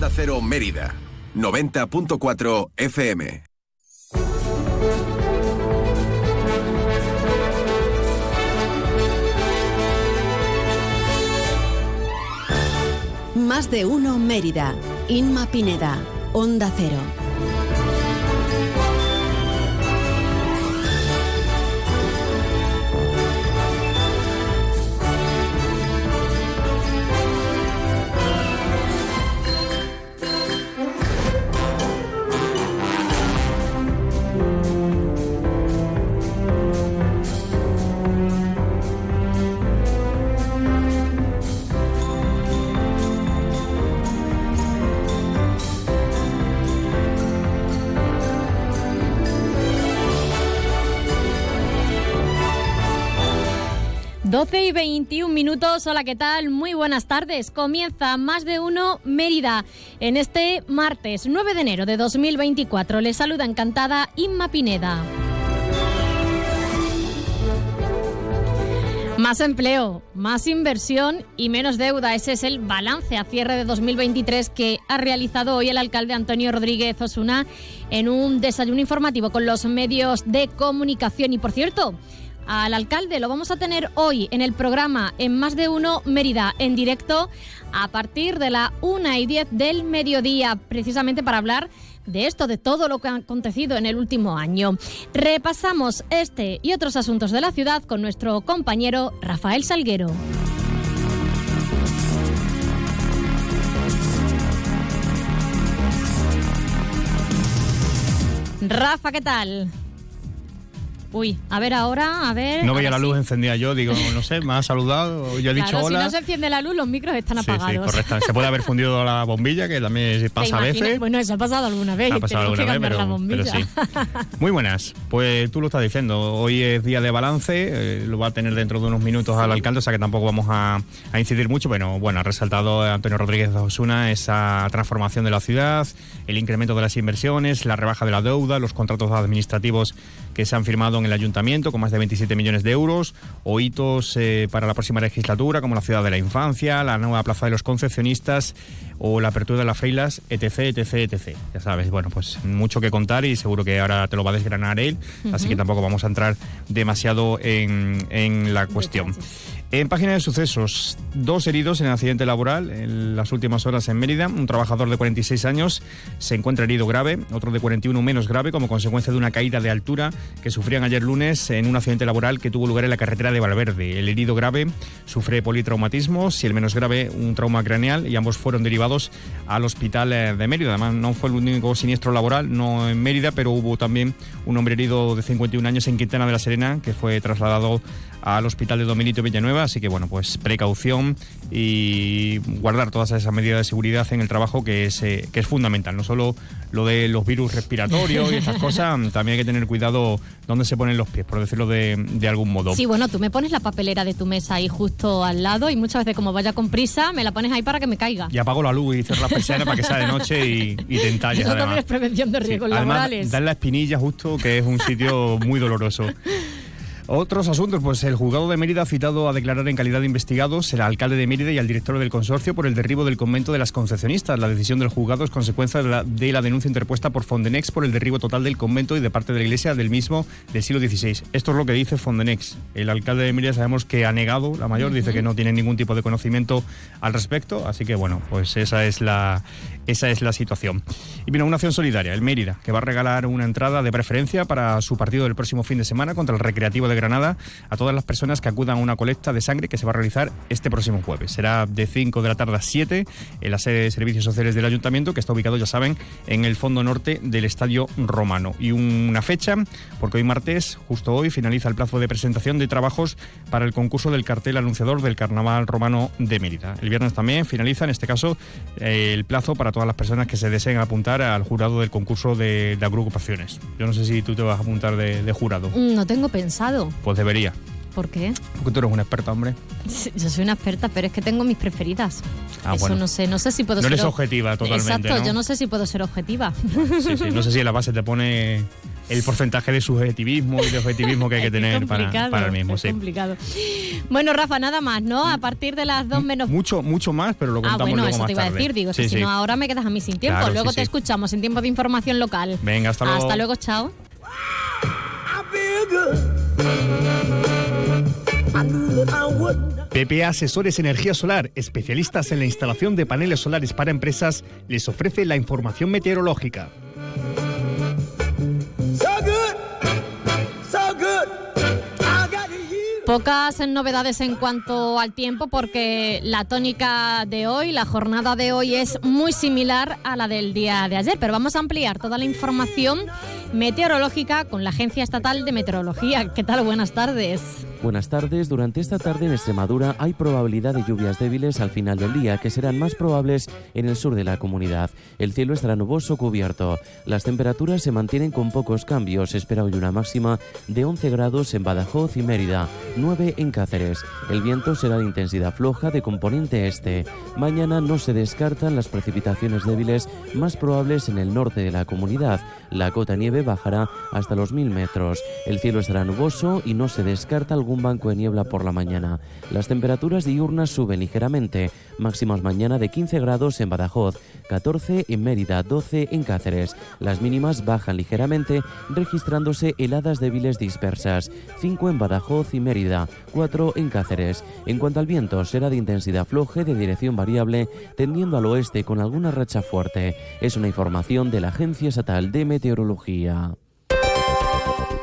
Onda Cero Mérida, 90.4 FM. Más de uno Mérida. Inma Pineda. Onda Cero. 12 y 21 minutos. Hola, ¿qué tal? Muy buenas tardes. Comienza más de uno Mérida en este martes 9 de enero de 2024. Les saluda encantada Inma Pineda. Más empleo, más inversión y menos deuda. Ese es el balance a cierre de 2023 que ha realizado hoy el alcalde Antonio Rodríguez Osuna en un desayuno informativo con los medios de comunicación. Y por cierto, al alcalde. Lo vamos a tener hoy en el programa en Más de Uno Mérida, en directo, a partir de la 1 y 10 del mediodía, precisamente para hablar de esto, de todo lo que ha acontecido en el último año. Repasamos este y otros asuntos de la ciudad con nuestro compañero Rafael Salguero. Rafa, ¿qué tal? Uy, a ver ahora, a ver. No veía la luz encendida yo, digo, no sé, me ha saludado, yo he dicho hola. Si no se enciende la luz, los micros están apagados. Sí, correcto. Se puede haber fundido la bombilla, que también pasa a veces. Bueno, eso ha pasado alguna vez. Ha pasado alguna vez, pero, sí. Muy buenas. Pues tú lo estás diciendo, hoy es día de balance, eh, lo va a tener dentro de unos minutos al alcalde, o sea que tampoco vamos a, incidir mucho. Bueno, bueno, ha resaltado Antonio Rodríguez de Osuna esa transformación de la ciudad, el incremento de las inversiones, la rebaja de la deuda, los contratos administrativos que se han firmado en el ayuntamiento con más de 27 millones de euros, o hitos eh, para la próxima legislatura como la ciudad de la infancia, la nueva plaza de los concepcionistas o la apertura de las feilas, etc, etc, etc. Ya sabes, bueno, pues mucho que contar y seguro que ahora te lo va a desgranar él, así que tampoco vamos a entrar demasiado en, en la cuestión. En página de sucesos, dos heridos en accidente laboral en las últimas horas en Mérida. Un trabajador de 46 años se encuentra herido grave, otro de 41 menos grave como consecuencia de una caída de altura que sufrían ayer lunes en un accidente laboral que tuvo lugar en la carretera de Valverde. El herido grave sufre politraumatismos y el menos grave un trauma craneal y ambos fueron derivados al hospital eh, de Mérida. Además, no fue el único siniestro laboral, no en Mérida, pero hubo también un hombre herido de 51 años en Quintana de la Serena que fue trasladado al hospital de Dominito Villanueva, así que bueno, pues precaución y guardar todas esas medidas de seguridad en el trabajo que es, eh, que es fundamental, no solo lo de los virus respiratorios y esas cosas, también hay que tener cuidado dónde se ponen los pies, por decirlo de, de, algún modo. Sí, bueno, tú me pones la papelera de tu mesa ahí justo al lado y muchas veces como vaya con prisa, me la pones ahí para que me caiga. Y apago la luz y cierro la persiana para que sea de noche y, y te entalles. Es prevención de riesgos laborales. dar la espinilla justo, que es un sitio muy doloroso. Otros asuntos, pues el juzgado de Mérida ha citado a declarar en calidad de investigados el alcalde de Mérida y al director del consorcio por el derribo del convento de las concepcionistas. La decisión del juzgado es consecuencia de la, de la, denuncia interpuesta por Fondenex por el derribo total del convento y de parte de la iglesia del mismo del siglo XVI. Esto es lo que dice Fondenex. El alcalde de Mérida sabemos que ha negado la mayor, dice que no tiene ningún tipo de conocimiento al respecto, así que bueno, pues esa es la, esa es la situación. Y viene una acción solidaria, el Mérida, que va a regalar una entrada de preferencia para su partido del próximo fin de semana contra el Recreativo de Granada a todas las personas que acudan a una colecta de sangre que se va a realizar este próximo jueves. Será de 5 de la tarde a 7 en la sede de servicios sociales del ayuntamiento, que está ubicado, ya saben, en el fondo norte del Estadio Romano. Y una fecha, porque hoy martes, justo hoy, finaliza el plazo de presentación de trabajos para el concurso del cartel anunciador del Carnaval Romano de Mérida. El viernes también finaliza, en este caso, el plazo para todas las personas que se deseen apuntar al jurado del concurso de, de agrupaciones. Yo no sé si tú te vas a apuntar de, de jurado. No tengo pensado. Pues debería. ¿Por qué? Porque tú eres una experta, hombre. Yo soy una experta, pero es que tengo mis preferidas. Ah, Eso bueno. no sé, no sé si puedo no ser. eres objetiva totalmente. Exacto, ¿no? yo no sé si puedo ser objetiva. Sí, sí. No sé si en la base te pone el porcentaje de subjetivismo y de objetivismo que hay que tener para, el mismo. Es complicado. Bueno, Rafa, nada más, ¿no? A partir de las dos menos... Mucho, mucho más, pero lo contamos ah, bueno, eso te iba a decir, digo, si no, ahora me quedas a mí sin tiempo. luego te escuchamos en tiempo de información local. Venga, hasta luego. Hasta luego, chao. PPA Asesores Energía Solar, especialistas en la instalación de paneles solares para empresas, les ofrece la información meteorológica. Pocas novedades en cuanto al tiempo porque la tónica de hoy, la jornada de hoy es muy similar a la del día de ayer, pero vamos a ampliar toda la información meteorológica con la Agencia Estatal de Meteorología. ¿Qué tal? Buenas tardes. Buenas tardes. Durante esta tarde en Extremadura hay probabilidad de lluvias débiles al final del día, que serán más probables en el sur de la comunidad. El cielo estará nuboso cubierto. Las temperaturas se mantienen con pocos cambios. Espera hoy una máxima de 11 grados en Badajoz y Mérida, 9 en Cáceres. El viento será de intensidad floja de componente este. Mañana no se descartan las precipitaciones débiles más probables en el norte de la comunidad. La cota nieve bajará hasta los 1000 metros. El cielo estará nuboso y no se descarta algún banco de niebla por la mañana. Las temperaturas diurnas suben ligeramente, máximas mañana de 15 grados en Badajoz, 14 en Mérida, 12 en Cáceres. Las mínimas bajan ligeramente, registrándose heladas débiles dispersas, 5 en Badajoz y Mérida, 4 en Cáceres. En cuanto al viento, será de intensidad floja de dirección variable, tendiendo al oeste con alguna racha fuerte. Es una información de la Agencia Estatal de Meteorología.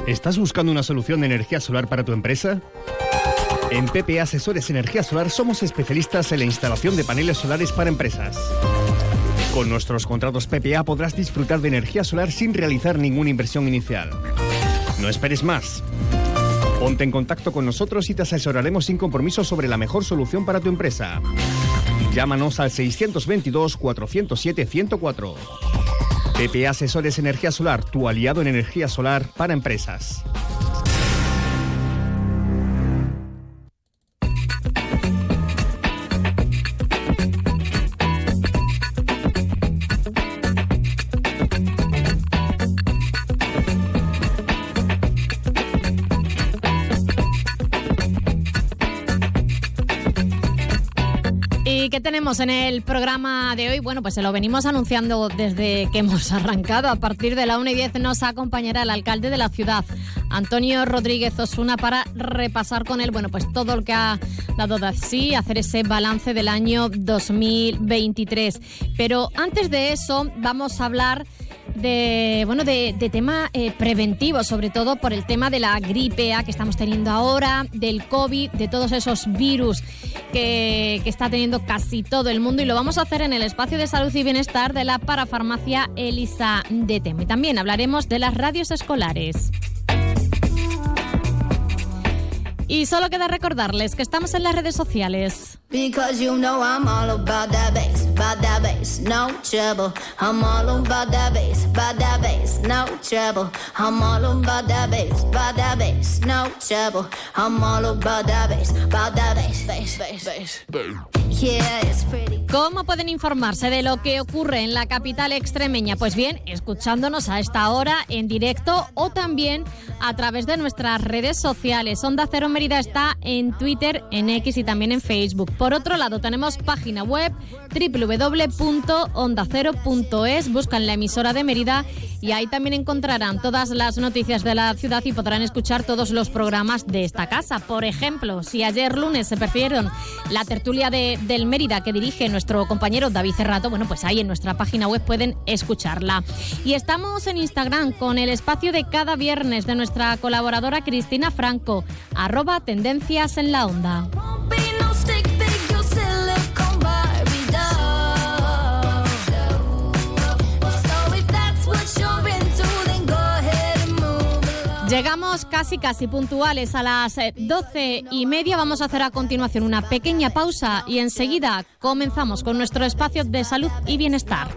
¿Estás buscando una solución de energía solar para tu empresa? En PPA Asesores Energía Solar somos especialistas en la instalación de paneles solares para empresas. Con nuestros contratos PPA podrás disfrutar de energía solar sin realizar ninguna inversión inicial. No esperes más. Ponte en contacto con nosotros y te asesoraremos sin compromiso sobre la mejor solución para tu empresa. Llámanos al 622 407 104. PP Asesores Energía Solar, tu aliado en energía solar para empresas. Tenemos en el programa de hoy? Bueno, pues se lo venimos anunciando desde que hemos arrancado. A partir de la 1 y 10 nos acompañará el alcalde de la ciudad, Antonio Rodríguez Osuna, para repasar con él, bueno, pues todo lo que ha dado de sí, hacer ese balance del año 2023. Pero antes de eso, vamos a hablar de bueno de, tema eh, preventivo, sobre todo por el tema de la gripe A que estamos teniendo ahora, del COVID, de todos esos virus que, que está teniendo casi todo el mundo y lo vamos a hacer en el espacio de salud y bienestar de la parafarmacia Elisa de Tem. Y también hablaremos de las radios escolares. Y solo queda recordarles que estamos en las redes sociales. Because you know I'm all about that bass, about that bass, no trouble. I'm all about that bass, about that bass, no trouble. I'm all about that bass, about that bass, no trouble. I'm all about that bass, about that bass, bass, bass, bass. ¿Cómo pueden informarse de lo que ocurre en la capital extremeña? Pues bien, escuchándonos a esta hora en directo o también a través de nuestras redes sociales. Onda Cero Mérida está en Twitter, en X y también en Facebook. Por otro lado, tenemos página web www.ondacero.es. Buscan la emisora de Mérida y ahí también encontrarán todas las noticias de la ciudad y podrán escuchar todos los programas de esta casa. Por ejemplo, si ayer lunes se perdieron la tertulia de del Mérida que dirige nuestro compañero David Cerrato, bueno, pues ahí en nuestra página web pueden escucharla. Y estamos en Instagram con el espacio de cada viernes de nuestra colaboradora Cristina Franco, arroba tendencias en la onda. Llegamos casi casi puntuales a las eh, doce y media. Vamos a hacer a continuación una pequeña pausa y enseguida comenzamos con nuestro espacio de salud y bienestar.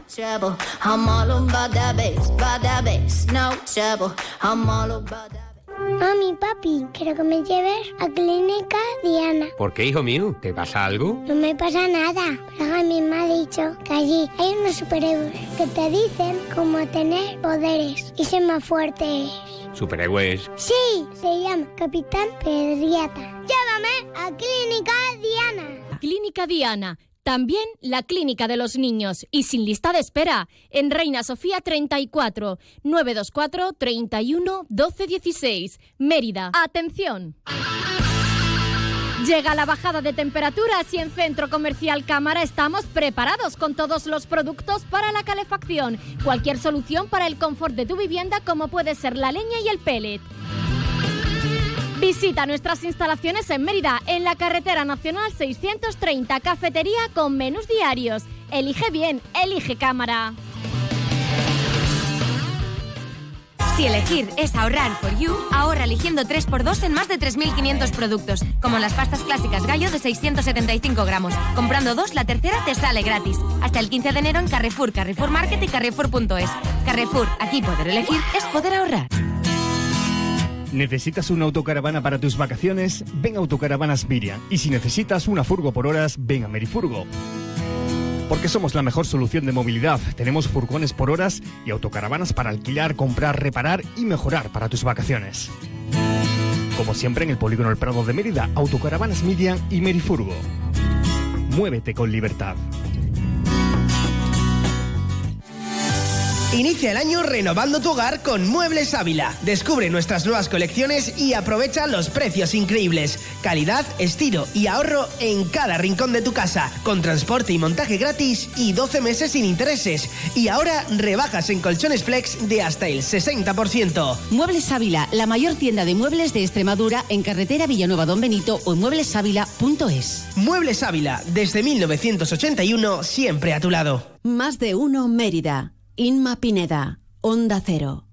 Mami, papi, quiero que me lleves a Clínica Diana. ¿Por qué, hijo mío? ¿Te pasa algo? No me pasa nada. Pero mí me ha dicho que allí hay unos superhéroes que te dicen cómo tener poderes y ser más fuertes. ¿Superhéroes? Sí, se llama Capitán Pedriata. Llévame a Clínica Diana. Clínica Diana también la Clínica de los Niños y sin lista de espera en Reina Sofía 34 924 31 12 16 Mérida. Atención. Llega la bajada de temperaturas y en Centro Comercial Cámara estamos preparados con todos los productos para la calefacción. Cualquier solución para el confort de tu vivienda como puede ser la leña y el pellet. Visita nuestras instalaciones en Mérida, en la carretera nacional 630, cafetería con menús diarios. Elige bien, elige cámara. Si elegir es ahorrar for you, ahorra eligiendo 3x2 en más de 3.500 productos, como las pastas clásicas gallo de 675 gramos. Comprando dos, la tercera te sale gratis. Hasta el 15 de enero en Carrefour, Carrefour Market y Carrefour.es. Carrefour, aquí poder elegir es poder ahorrar. ¿Necesitas una autocaravana para tus vacaciones? Ven a Autocaravanas Miriam. Y si necesitas una furgo por horas, ven a Merifurgo. Porque somos la mejor solución de movilidad. Tenemos furgones por horas y autocaravanas para alquilar, comprar, reparar y mejorar para tus vacaciones. Como siempre en el Polígono El Prado de Mérida, Autocaravanas Miriam y Merifurgo. Muévete con libertad. Inicia el año renovando tu hogar con Muebles Ávila. Descubre nuestras nuevas colecciones y aprovecha los precios increíbles. Calidad, estilo y ahorro en cada rincón de tu casa, con transporte y montaje gratis y 12 meses sin intereses. Y ahora rebajas en colchones flex de hasta el 60%. Muebles Ávila, la mayor tienda de muebles de Extremadura en carretera Villanueva Don Benito o en mueblesávila.es. Muebles Ávila, desde 1981, siempre a tu lado. Más de uno Mérida. Inma Pineda, Onda Cero.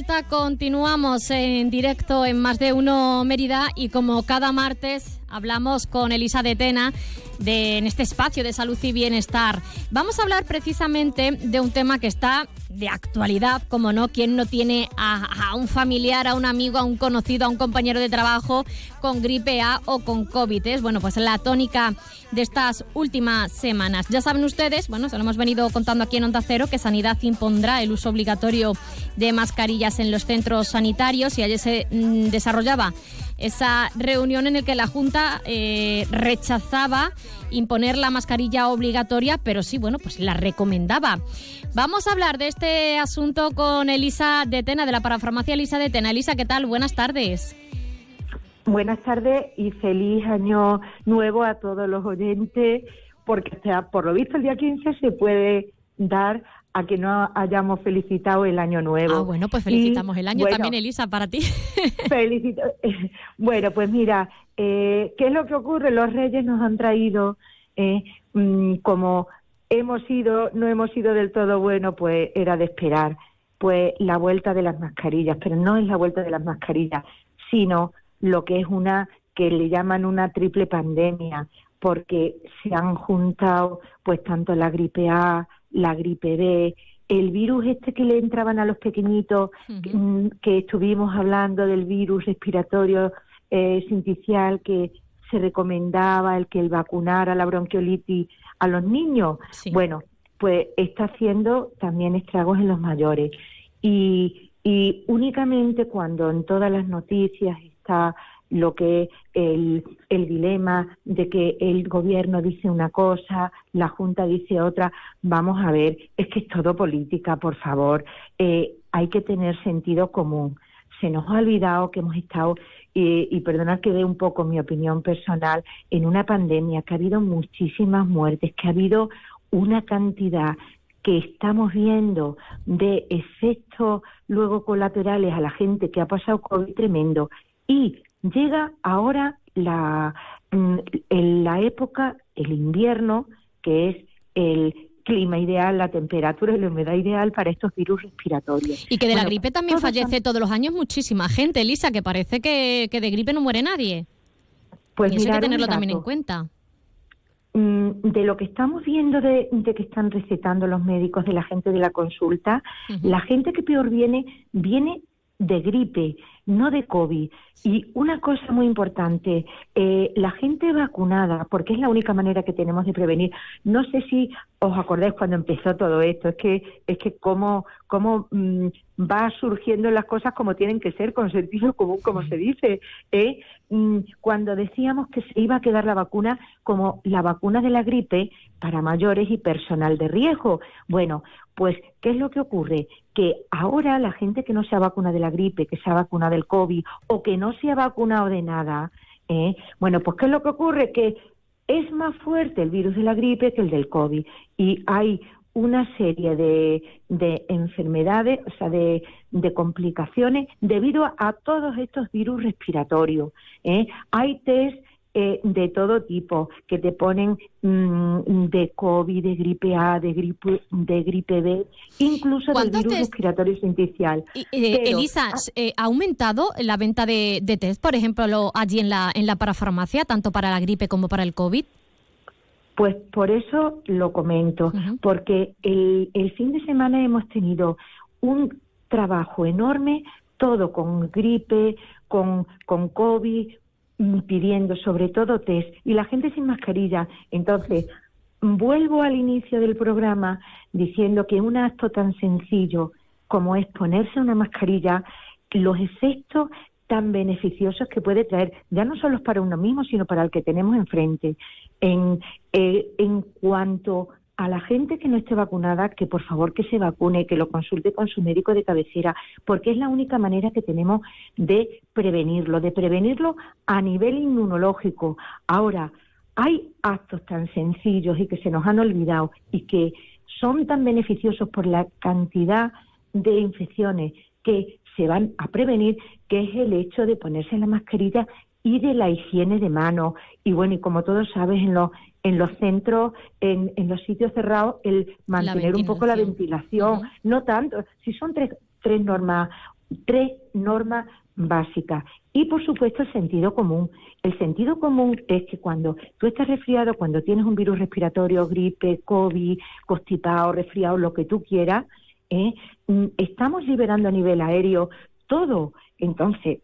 Vuelta, continuamos en directo en Más de Uno Mérida y como cada martes hablamos con Elisa de Tena de, en este espacio de salud y bienestar. Vamos a hablar precisamente de un tema que está de actualidad, como no, quien no tiene a, un familiar, a un amigo, a un conocido, a un compañero de trabajo con gripe A o con COVID. Es bueno, pues la tónica de estas últimas semanas. Ya saben ustedes, bueno, se lo hemos venido contando aquí en Onda Cero, que Sanidad impondrá el uso obligatorio de mascarillas en los centros sanitarios y ayer se mm, desarrollaba esa reunión en la que la Junta eh, rechazaba imponer la mascarilla obligatoria, pero sí, bueno, pues la recomendaba. Vamos a hablar de este asunto con Elisa de Tena, de la parafarmacia Elisa de Tena. Elisa, ¿qué tal? Buenas tardes. Buenas tardes y feliz año nuevo a todos los oyentes, porque sea, por lo visto el día 15 se puede dar a que no hayamos felicitado el año nuevo. Ah, bueno, pues felicitamos el año también, Elisa, para ti. felicito. Bueno, pues mira, eh, ¿qué es lo que ocurre? Los reyes nos han traído, eh, mm, como hemos sido, no hemos sido del todo bueno, pues era de esperar, pues la vuelta de las mascarillas, pero no es la vuelta de las mascarillas, sino lo que es una que le llaman una triple pandemia, porque se han juntado pues tanto la gripe A, la gripe B, el virus este que le entraban a los pequeñitos, mm, que, estuvimos hablando del virus respiratorio eh, sinticial que se recomendaba el que el vacunara la bronquiolitis a los niños. Bueno, pues está haciendo también estragos en los mayores. Y, y únicamente cuando en todas las noticias está lo que el, el dilema de que el gobierno dice una cosa, la Junta dice otra. Vamos a ver, es que es todo política, por favor. Eh, hay que tener sentido común. Se nos ha olvidado que hemos estado, eh, y perdonad que dé un poco mi opinión personal, en una pandemia, que ha habido muchísimas muertes, que ha habido una cantidad que estamos viendo de efectos luego colaterales a la gente que ha pasado COVID tremendo y llega ahora la, mm, en la época, el invierno, que es el clima ideal, la temperatura y la humedad ideal para estos virus respiratorios. Y que de la gripe también fallece todos los años muchísima gente, Elisa, que parece que, que de gripe no muere nadie. Pues y eso hay que tenerlo también en cuenta. Mm, de lo que estamos viendo de, que están recetando los médicos de la gente de la consulta, la gente que peor viene, viene de gripe, no de COVID. Y una cosa muy importante, eh, la gente vacunada, porque es la única manera que tenemos de prevenir. No sé si os acordáis cuando empezó todo esto, es que es que cómo, cómo mm, va surgiendo las cosas como tienen que ser, con sentido común, como se dice. ¿eh? Mm, cuando decíamos que se iba a quedar la vacuna como la vacuna de la gripe para mayores y personal de riesgo. Bueno, pues, ¿qué es lo que ocurre? Que ahora la gente que no se ha vacunado de la gripe, que se ha vacunado del COVID o que no se ha vacunado de nada, ¿eh? bueno, pues, ¿qué es lo que ocurre? Que es más fuerte el virus de la gripe que el del COVID y hay una serie de, de enfermedades, o sea, de, de, complicaciones debido a, todos estos virus respiratorios. ¿eh? Hay test eh, de todo tipo que te ponen mm, de COVID, de gripe A, de gripe, de gripe B, incluso del virus respiratorio sinticial. Elisa, eh, ¿ha aumentado la venta de, de test, por ejemplo, allí en la, en la parafarmacia, tanto para la gripe como para el COVID? Pues por eso lo comento, porque el, el fin de semana hemos tenido un trabajo enorme, todo con gripe, con, con COVID, pidiendo sobre todo test y la gente sin mascarilla. Entonces, vuelvo al inicio del programa diciendo que un acto tan sencillo como es ponerse una mascarilla, los efectos tan beneficiosos que puede traer, ya no solo para uno mismo, sino para el que tenemos enfrente. En, eh, en cuanto a la gente que no esté vacunada, que por favor que se vacune, que lo consulte con su médico de cabecera, porque es la única manera que tenemos de prevenirlo, de prevenirlo a nivel inmunológico. Ahora, hay actos tan sencillos y que se nos han olvidado y que son tan beneficiosos por la cantidad de infecciones que se van a prevenir, que es el hecho de ponerse la mascarilla y de la higiene de mano. Y bueno, y como todos sabes, en los, en los centros, en, en los sitios cerrados, el mantener un poco la ventilación, no tanto, si son tres, tres normas, tres normas básicas. Y por supuesto el sentido común. El sentido común es que cuando tú estás resfriado, cuando tienes un virus respiratorio, gripe, COVID, constipado, resfriado, lo que tú quieras, ¿eh? Mm, estamos liberando a nivel aéreo todo. Entonces,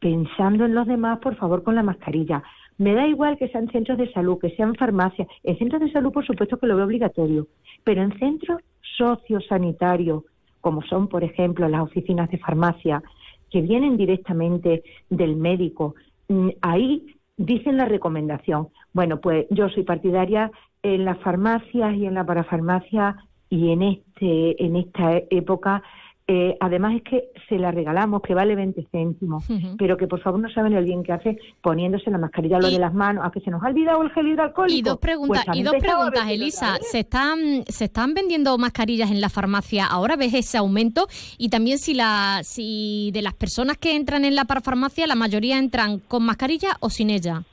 pensando en los demás, por favor, con la mascarilla. Me da igual que sean centros de salud, que sean farmacias. En centros de salud, por supuesto, que lo veo obligatorio. Pero en centros sociosanitarios, como son, por ejemplo, las oficinas de farmacia, que vienen directamente del médico, mm, ahí dicen la recomendación. Bueno, pues yo soy partidaria en las farmacias y en la parafarmacia y en este en esta época eh, además es que se la regalamos, que vale 20 céntimos, pero que por favor no saben el bien que hace poniéndose la mascarilla, lo de las manos, a que se nos ha olvidado el gel hidroalcohólico. Y dos preguntas, pues y dos preguntas Elisa. ¿Se están, ¿Se están vendiendo mascarillas en la farmacia? ¿Ahora ves ese aumento? Y también si, la, si de las personas que entran en la farmacia, la mayoría entran con mascarilla o sin ella.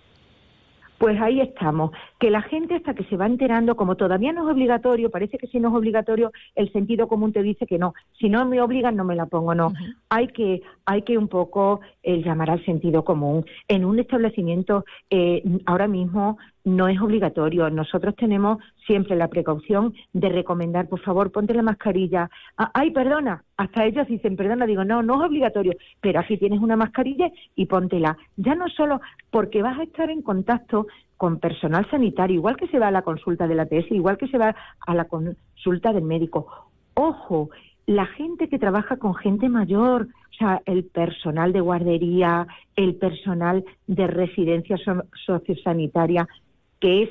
Pues ahí estamos, que la gente hasta que se va enterando, como todavía no es obligatorio, parece que si no es obligatorio, el sentido común te dice que no, si no me obligan no me la pongo, no. Hay que hay que un poco eh, llamar al sentido común. En un establecimiento eh, ahora mismo no es obligatorio. Nosotros tenemos siempre la precaución de recomendar, por favor, ponte la mascarilla. Ah, ay, perdona, hasta ellos dicen, perdona, digo, no, no es obligatorio, pero aquí tienes una mascarilla y póntela. Ya no solo porque vas a estar en contacto con personal sanitario, igual que se va a la consulta de la TS, igual que se va a la consulta del médico. Ojo, la gente que trabaja con gente mayor, o sea, el personal de guardería, el personal de residencia sociosanitaria, que es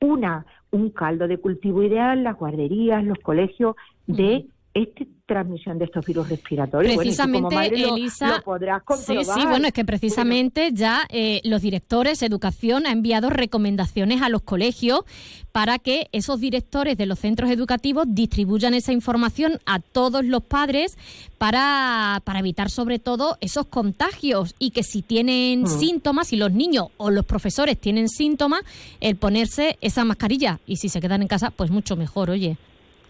una un caldo de cultivo ideal, las guarderías, los colegios, de esta transmisión de estos virus respiratorios. Precisamente, Elisa, lo, podrás comprobar. Sí, sí, bueno, es que precisamente ya eh, los directores, Educación, ha enviado recomendaciones a los colegios para que esos directores de los centros educativos distribuyan esa información a todos los padres para, para evitar sobre todo esos contagios y que si tienen mm. síntomas, si los niños o los profesores tienen síntomas, el ponerse esa mascarilla y si se quedan en casa, pues mucho mejor, oye.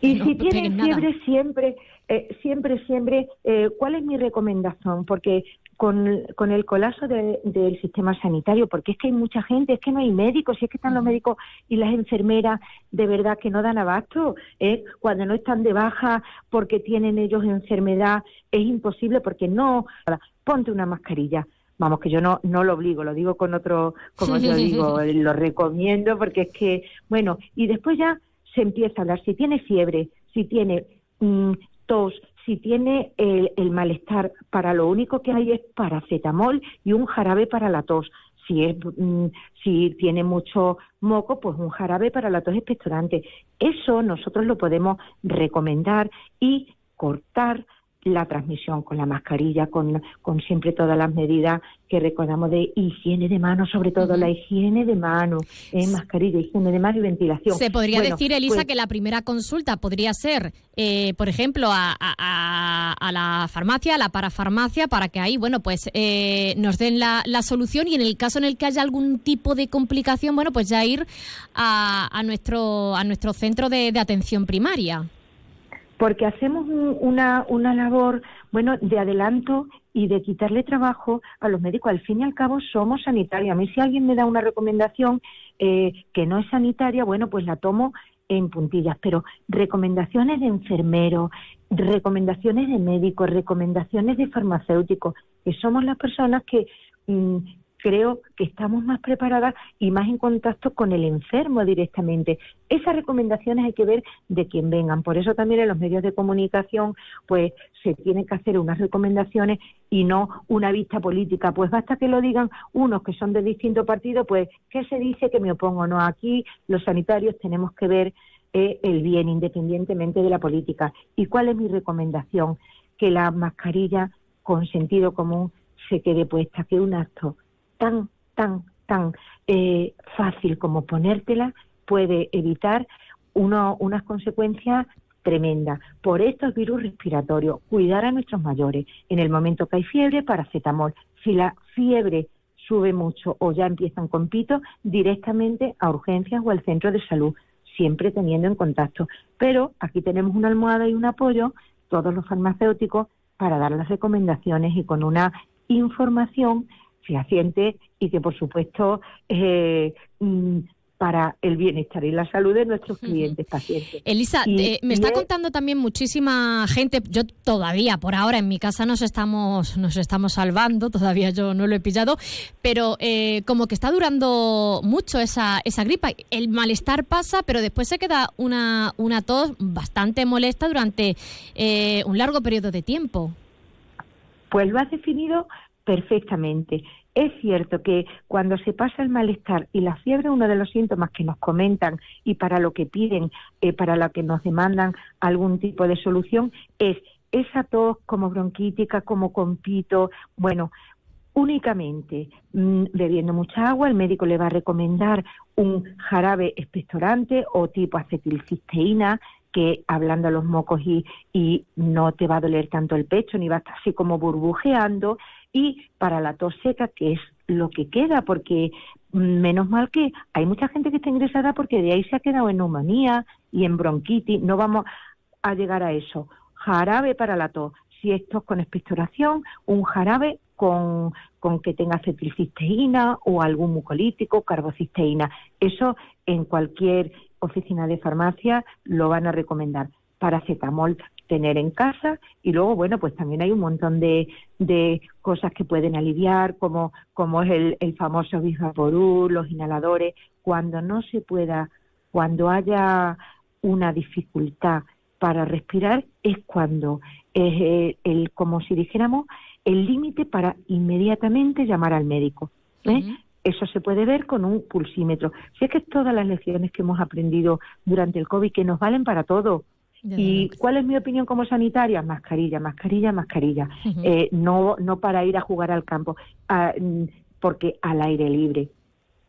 Y si tienen fiebre, siempre, eh, siempre, siempre, eh, ¿cuál es mi recomendación? Porque con, con el colapso del sistema sanitario, porque es que hay mucha gente, es que no hay médicos, y es que están los médicos y las enfermeras de verdad que no dan abasto, ¿eh? cuando no están de baja porque tienen ellos enfermedad, es imposible porque no, ponte una mascarilla. Vamos, que yo no, no lo obligo, lo digo con otro, como yo digo, lo recomiendo porque es que, bueno, y después ya se empieza a hablar si tiene fiebre, si tiene mm, tos, si tiene el, malestar, para lo único que hay es paracetamol y un jarabe para la tos. Si, es, mm, si tiene mucho moco, pues un jarabe para la tos expectorante. Eso nosotros lo podemos recomendar y cortar la transmisión con la mascarilla, con, con siempre todas las medidas que recordamos de higiene de manos, sobre todo la higiene de manos, eh, mascarilla, higiene de manos y ventilación. Se podría decir, Elisa, pues que la primera consulta podría ser, eh, por ejemplo, a, a, la farmacia, a la parafarmacia, para que ahí, bueno, pues eh, nos den la, la, solución y en el caso en el que haya algún tipo de complicación, bueno, pues ya ir a, a nuestro, a nuestro centro de atención primaria porque hacemos una, una labor, bueno, de adelanto y de quitarle trabajo a los médicos. Al fin y al cabo somos sanitarios. A mí si alguien me da una recomendación eh, que no es sanitaria, bueno, pues la tomo en puntillas, pero recomendaciones de enfermeros, recomendaciones de médicos, recomendaciones de farmacéuticos, que somos las personas que mm, creo que estamos más preparadas y más en contacto con el enfermo directamente. Esas recomendaciones hay que ver de quién vengan. Por eso también en los medios de comunicación pues se tienen que hacer unas recomendaciones y no una vista política. Pues basta que lo digan unos que son de distintos partidos, pues ¿qué se dice que me opongo? No, aquí los sanitarios tenemos que ver eh, el bien independientemente de la política. ¿Y cuál es mi recomendación? Que la mascarilla con sentido común se quede puesta, que un acto tan, tan, tan eh, fácil como ponértela puede evitar uno, unas consecuencias tremendas por estos virus respiratorios. Cuidar a nuestros mayores. En el momento que hay fiebre, paracetamol. Si la fiebre sube mucho o ya empiezan con pito, directamente a urgencias o al centro de salud, siempre teniendo en contacto. Pero aquí tenemos una almohada y un apoyo, todos los farmacéuticos, para dar las recomendaciones y con una información fehaciente y que, por supuesto, eh, mm, para el bienestar y la salud de nuestros clientes, pacientes. Elisa, eh, me está contando también muchísima gente, yo todavía por ahora en mi casa nos estamos, nos estamos salvando, todavía yo no lo he pillado, pero eh, como que está durando mucho esa, esa gripa. El malestar pasa, pero después se queda una, una tos bastante molesta durante un largo periodo de tiempo. Pues lo has definido perfectamente. Es cierto que cuando se pasa el malestar y la fiebre, uno de los síntomas que nos comentan y para lo que piden, eh, para lo que nos demandan algún tipo de solución, es esa tos como bronquítica, como compito, bueno, únicamente mm, bebiendo mucha agua, el médico le va a recomendar un jarabe expectorante o tipo acetilcisteína, que hablando a los mocos y, y no te va a doler tanto el pecho, ni va a estar así como burbujeando, y para la tos seca, que es lo que queda, porque menos mal que hay mucha gente que está ingresada porque de ahí se ha quedado en neumonía y en bronquitis, no vamos a llegar a eso. Jarabe para la tos, si esto es con expectoración, un jarabe con, con que tenga cetilcisteína o algún mucolítico, carbocisteína. Eso en cualquier oficina de farmacia lo van a recomendar. Paracetamol tener en casa y luego, bueno, pues también hay un montón de, de cosas que pueden aliviar, como, como es el, el famoso Bivaporur, los inhaladores, cuando no se pueda, cuando haya una dificultad para respirar, es cuando es eh, el, como si dijéramos, el límite para inmediatamente llamar al médico. ¿eh? Eso se puede ver con un pulsímetro. Si es que todas las lecciones que hemos aprendido durante el COVID, que nos valen para todo, ¿Y cuál es mi opinión como sanitaria? Mascarilla, mascarilla, mascarilla. Eh, no, no para ir a jugar al campo, mm, porque al aire libre.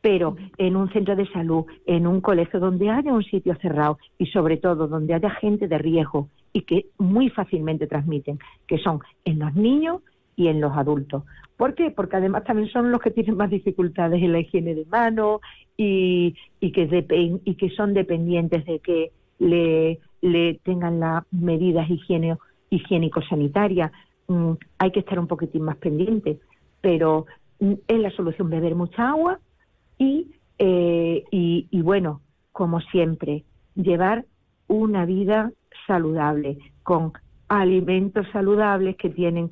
Pero en un centro de salud, en un colegio donde haya un sitio cerrado y sobre todo donde haya gente de riesgo y que muy fácilmente transmiten, que son en los niños y en los adultos. ¿Por qué? Porque además también son los que tienen más dificultades en la higiene de manos y, y, que, y que son dependientes de que le, le tengan las medidas higiénico-sanitarias. Mm, hay que estar un poquitín más pendiente, pero mm, es la solución beber mucha agua y, eh, y, y bueno, como siempre, llevar una vida saludable, con alimentos saludables que tienen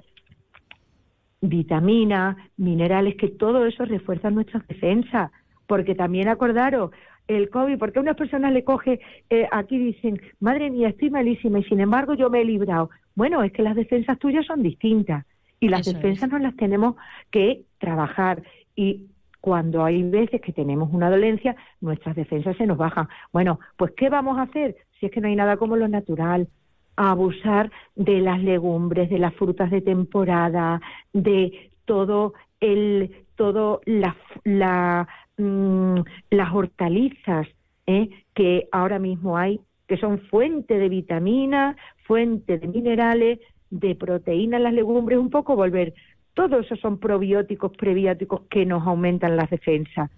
vitaminas, minerales, que todo eso refuerza nuestras defensas. Porque también acordaros, el COVID, porque a unas personas le coge, eh, aquí dicen, madre mía, estoy malísima y sin embargo yo me he librado. Bueno, es que las defensas tuyas son distintas y las defensas no las tenemos que trabajar. Y cuando hay veces que tenemos una dolencia, nuestras defensas se nos bajan. Bueno, pues ¿qué vamos a hacer? Si es que no hay nada como lo natural, abusar de las legumbres, de las frutas de temporada, de todo el, todo la, mm, las hortalizas ¿eh? que ahora mismo hay, que son fuente de vitaminas, fuente de minerales, de proteínas, las legumbres, un poco volver. Todos esos son probióticos, prebióticos que nos aumentan las defensas.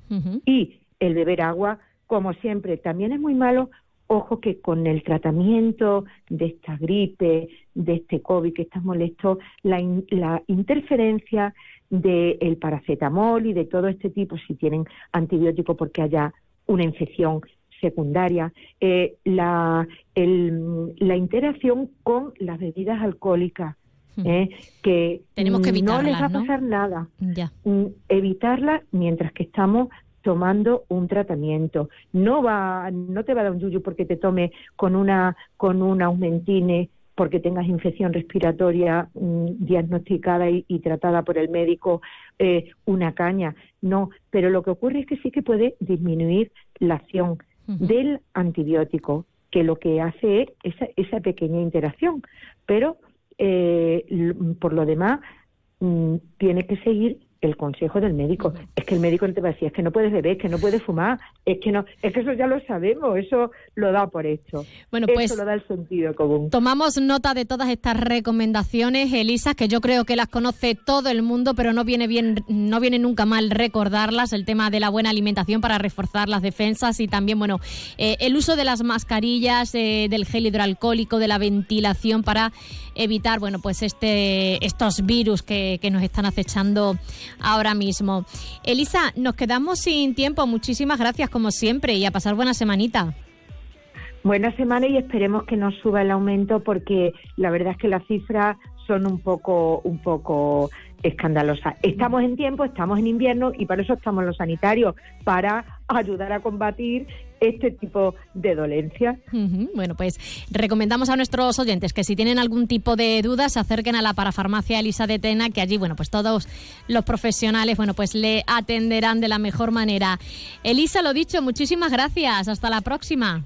Y el beber agua, como siempre, también es muy malo Ojo que con el tratamiento de esta gripe, de este COVID que está molesto, la, interferencia del paracetamol y de todo este tipo, si tienen antibiótico porque haya una infección secundaria, eh, la, interacción con las bebidas alcohólicas, hmm. eh, que, Tenemos que no les va a pasar nada. Mm, evitarla mientras que estamos tomando un tratamiento. No va, no te va a dar un yuyu porque te tome con una, con un aumentine porque tengas infección respiratoria mm, diagnosticada y, tratada por el médico, eh, una caña. No, pero lo que ocurre es que sí que puede disminuir la acción del antibiótico, que lo que hace es esa, esa pequeña interacción. Pero eh, por lo demás, mm, tiene que seguir el consejo del médico. Es que el médico no te va a decir, es que no puedes beber, es que no puedes fumar, es que no, es que eso ya lo sabemos, eso lo da por hecho. Bueno, pues eso lo da el sentido común. Tomamos nota de todas estas recomendaciones, Elisa, que yo creo que las conoce todo el mundo, pero no viene bien, no viene nunca mal recordarlas, el tema de la buena alimentación para reforzar las defensas y también, bueno, eh, el uso de las mascarillas, eh, del gel hidroalcohólico, de la ventilación para evitar, bueno, pues este, estos virus que, que nos están acechando ahora mismo. Elisa, nos quedamos sin tiempo. Muchísimas gracias como siempre y a pasar buena semanita. Buena semana y esperemos que no suba el aumento porque la verdad es que las cifras son un poco, un poco escandalosas. Estamos en tiempo, estamos en invierno y para eso estamos los sanitarios, para ayudar a combatir este tipo de dolencias. Bueno, pues recomendamos a nuestros oyentes que si tienen algún tipo de dudas se acerquen a la parafarmacia Elisa de Tena, que allí, bueno, pues todos los profesionales, bueno, pues le atenderán de la mejor manera. Elisa, lo dicho, muchísimas gracias. Hasta la próxima.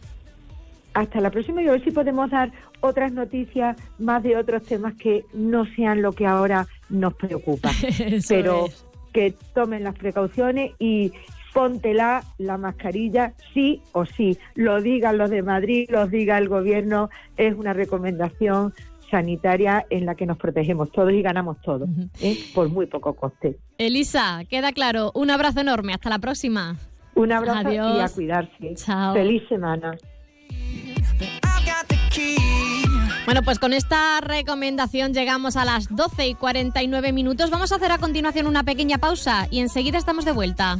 Hasta la próxima y a ver si podemos dar otras noticias más de otros temas que no sean lo que ahora nos preocupa. Pero que tomen las precauciones y póntela la mascarilla sí o sí. Lo digan los de Madrid, lo diga el gobierno, es una recomendación sanitaria en la que nos protegemos todos y ganamos todos, ¿eh? por muy poco coste. Elisa, queda claro. Un abrazo enorme. Hasta la próxima. Un abrazo y a cuidarse. Chao. Feliz semana. Bueno, pues con esta recomendación llegamos a las 12 y 49 minutos. Vamos a hacer a continuación una pequeña pausa y enseguida estamos de vuelta.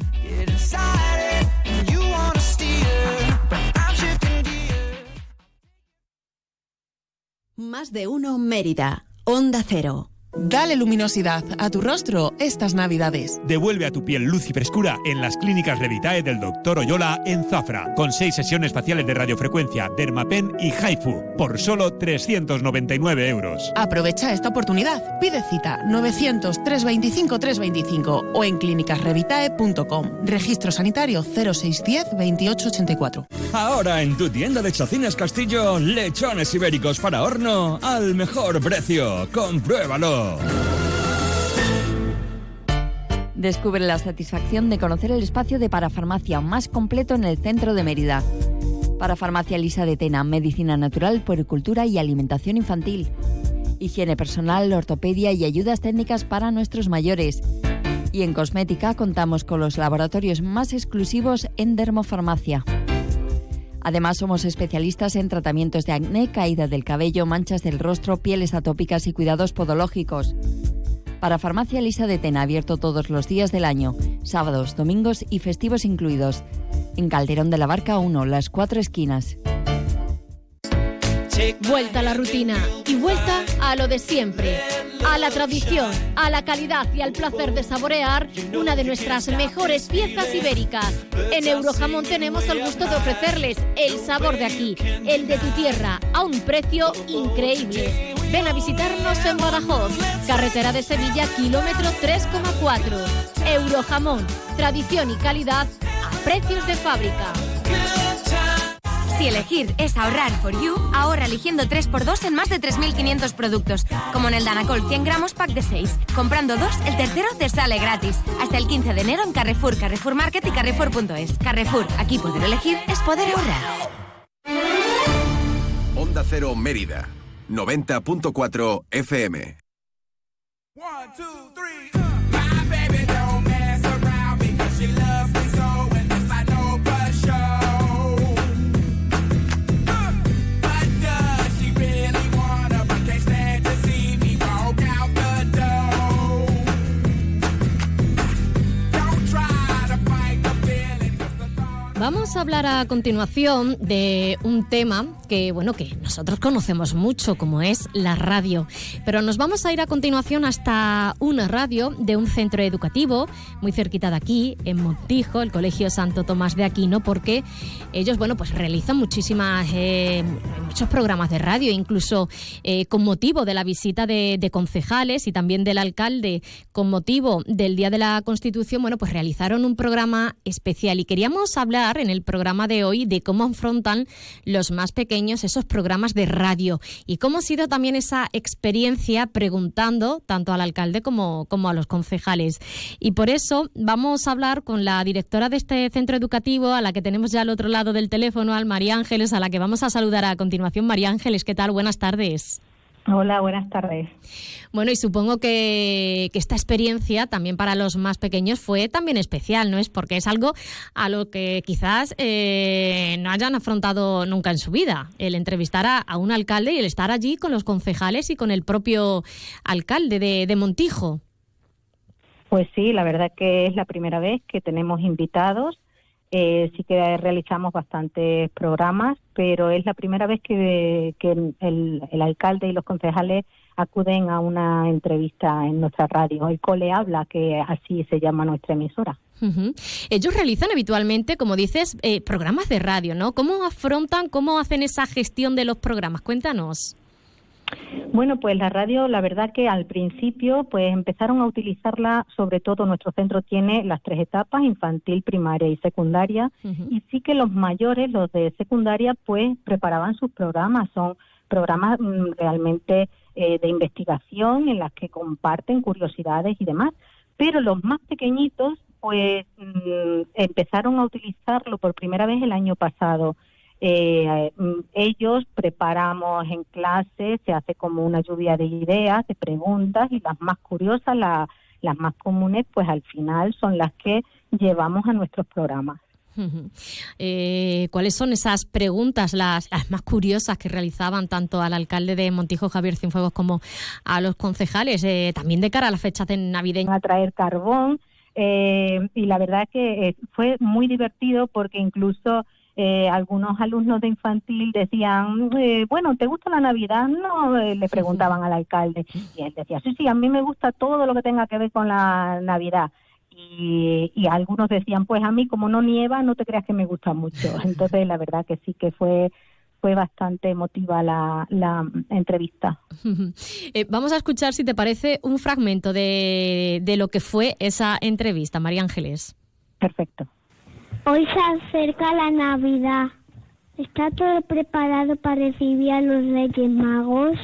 Más de uno Mérida, Onda Cero. Dale luminosidad a tu rostro estas navidades. Devuelve a tu piel luz y frescura en las clínicas Revitae del Dr. Oyola en Zafra, con seis sesiones faciales de radiofrecuencia, Dermapen y Haifu, por solo 399 euros. Aprovecha esta oportunidad. Pide cita 900-325-325 o en clínicasrevitae.com. Registro sanitario 0610 2884. Ahora en tu tienda de Chacinas Castillo, lechones ibéricos para horno al mejor precio. Compruébalo. Descubre la satisfacción de conocer el espacio de parafarmacia más completo en el centro de Mérida. Parafarmacia Lisa de Tena, medicina natural, puericultura y alimentación infantil. Higiene personal, ortopedia y ayudas técnicas para nuestros mayores. Y en cosmética contamos con los laboratorios más exclusivos en dermofarmacia. Además, somos especialistas en tratamientos de acné, caída del cabello, manchas del rostro, pieles atópicas y cuidados podológicos. Para Farmacia Lisa de Tena, abierto todos los días del año, sábados, domingos y festivos incluidos. En Calderón de la Barca 1, las cuatro esquinas. Vuelta a la rutina y vuelta a lo de siempre. A la tradición, a la calidad y al placer de saborear una de nuestras mejores piezas ibéricas. En Eurojamón tenemos el gusto de ofrecerles el sabor de aquí, el de tu tierra, a un precio increíble. Ven a visitarnos en Badajoz, carretera de Sevilla, kilómetro 3,4. Eurojamón, tradición y calidad a precios de fábrica. Si elegir es ahorrar for you, ahorra eligiendo 3x2 en más de 3.500 productos, como en el Danacol 100 gramos pack de 6. Comprando dos, el tercero te sale gratis. Hasta el 15 de enero en Carrefour, Carrefour Market y Carrefour.es. Carrefour, aquí poder elegir es poder ahorrar. Onda Cero Mérida, 90.4 FM. Vamos a hablar a continuación de un tema que, bueno, que nosotros conocemos mucho, como es la radio. Pero nos vamos a ir a continuación hasta una radio de un centro educativo muy cerquita de aquí, en Montijo, el Colegio Santo Tomás de Aquino, porque ellos, bueno, pues realizan muchísimas, eh, muchos programas de radio, incluso eh, con motivo de la visita de, concejales y también del alcalde, con motivo del Día de la Constitución, bueno, pues realizaron un programa especial y queríamos hablar en el programa de hoy de cómo afrontan los más pequeños esos programas de radio y cómo ha sido también esa experiencia preguntando tanto al alcalde como, como a los concejales. Y por eso vamos a hablar con la directora de este centro educativo, a la que tenemos ya al otro lado del teléfono, al María Ángeles, a la que vamos a saludar a continuación. María Ángeles, ¿qué tal? Buenas tardes. Hola, buenas tardes. Bueno, y supongo que, que, esta experiencia también para los más pequeños fue también especial, ¿no es? Porque es algo a lo que quizás eh, no hayan afrontado nunca en su vida, el entrevistar a, a, un alcalde y el estar allí con los concejales y con el propio alcalde de, de Montijo. Pues sí, la verdad que es la primera vez que tenemos invitados eh, sí que realizamos bastantes programas, pero es la primera vez que, el, el, alcalde y los concejales acuden a una entrevista en nuestra radio. El Cole Habla, que así se llama nuestra emisora. Ellos realizan habitualmente, como dices, eh, programas de radio, ¿no? ¿Cómo afrontan, cómo hacen esa gestión de los programas? Cuéntanos. Bueno, pues la radio, la verdad que al principio, pues empezaron a utilizarla, sobre todo nuestro centro tiene las tres etapas, infantil, primaria y secundaria, uh -huh. y sí que los mayores, los de secundaria, pues preparaban sus programas, son programas mmm, realmente eh, de investigación en las que comparten curiosidades y demás, pero los más pequeñitos, pues mmm, empezaron a utilizarlo por primera vez el año pasado eh, ellos preparamos en clase, se hace como una lluvia de ideas, de preguntas y las más curiosas, la, las más comunes, pues al final son las que llevamos a nuestros programas. Eh, ¿Cuáles son esas preguntas, las, las, más curiosas que realizaban tanto al alcalde de Montijo, Javier Cienfuegos, como a los concejales, eh, también de cara a las fechas de navideña? A traer carbón eh, y la verdad que eh, fue muy divertido porque incluso eh, algunos alumnos de infantil decían, eh, bueno, ¿te gusta la Navidad? No, eh, le preguntaban al alcalde. Y él decía, sí, sí, a mí me gusta todo lo que tenga que ver con la Navidad. Y, y algunos decían, pues a mí como no nieva, no te creas que me gusta mucho. Entonces, la verdad que sí que fue fue bastante emotiva la, la entrevista. Eh, vamos a escuchar, si te parece, un fragmento de, de lo que fue esa entrevista, María Ángeles. Perfecto. Hoy se acerca la Navidad. ¿Está todo preparado para recibir a los Reyes Magos?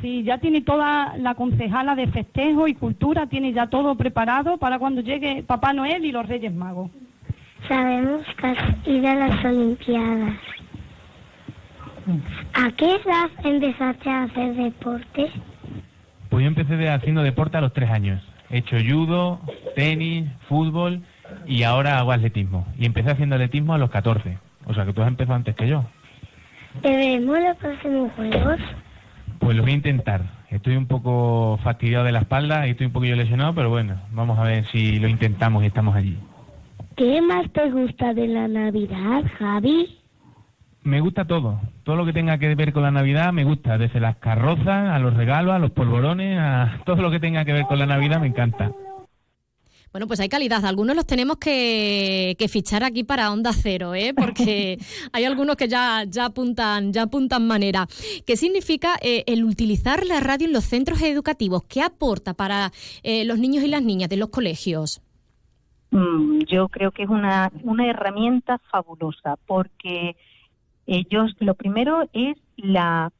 Sí, ya tiene toda la concejala de festejo y cultura, tiene ya todo preparado para cuando llegue Papá Noel y los Reyes Magos. Sabemos que has ido a las Olimpiadas. ¿A qué edad empezaste a hacer deporte? Pues yo empecé haciendo deporte a los tres años. He hecho judo, tenis, fútbol y ahora hago atletismo. Y empecé haciendo atletismo a los 14. O sea que tú has empezado antes que yo. ¿Te veremos los próximos juegos? Pues lo voy a intentar. Estoy un poco fastidiado de la espalda y estoy un poquillo lesionado, pero bueno, vamos a ver si lo intentamos y estamos allí. ¿Qué más te gusta de la Navidad, Javi? Me gusta todo. Todo lo que tenga que ver con la Navidad me gusta. Desde las carrozas, a los regalos, a los polvorones, a todo lo que tenga que ver con la Navidad me encanta. Bueno, pues hay calidad. Algunos los tenemos que, que fichar aquí para Onda Cero, ¿eh? porque hay algunos que ya, ya, apuntan, ya apuntan manera. ¿Qué significa eh, el utilizar la radio en los centros educativos? ¿Qué aporta para eh, los niños y las niñas de los colegios? Mm, yo creo que es una, una herramienta fabulosa porque ellos, lo primero es la,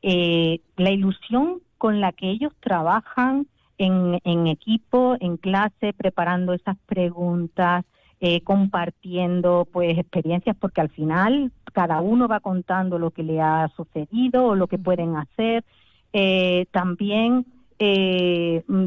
eh, la ilusión con la que ellos trabajan en, en equipo, en clase, preparando esas preguntas, eh, compartiendo pues experiencias, porque al final cada uno va contando lo que le ha sucedido o lo que pueden hacer. Eh, también eh, mm,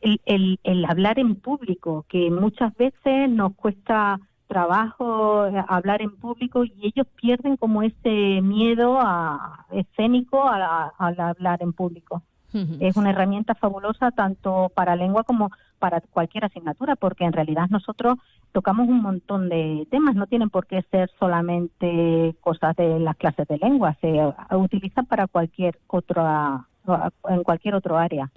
el, el, el hablar en público, que muchas veces nos cuesta trabajo eh, hablar en público y ellos pierden como ese miedo a, escénico a- al hablar en público. Es una herramienta fabulosa tanto para lengua como para cualquier asignatura, porque en realidad nosotros tocamos un montón de temas, no tienen por qué ser solamente cosas de las clases de lengua, se utilizan para cualquier otra en cualquier otro área.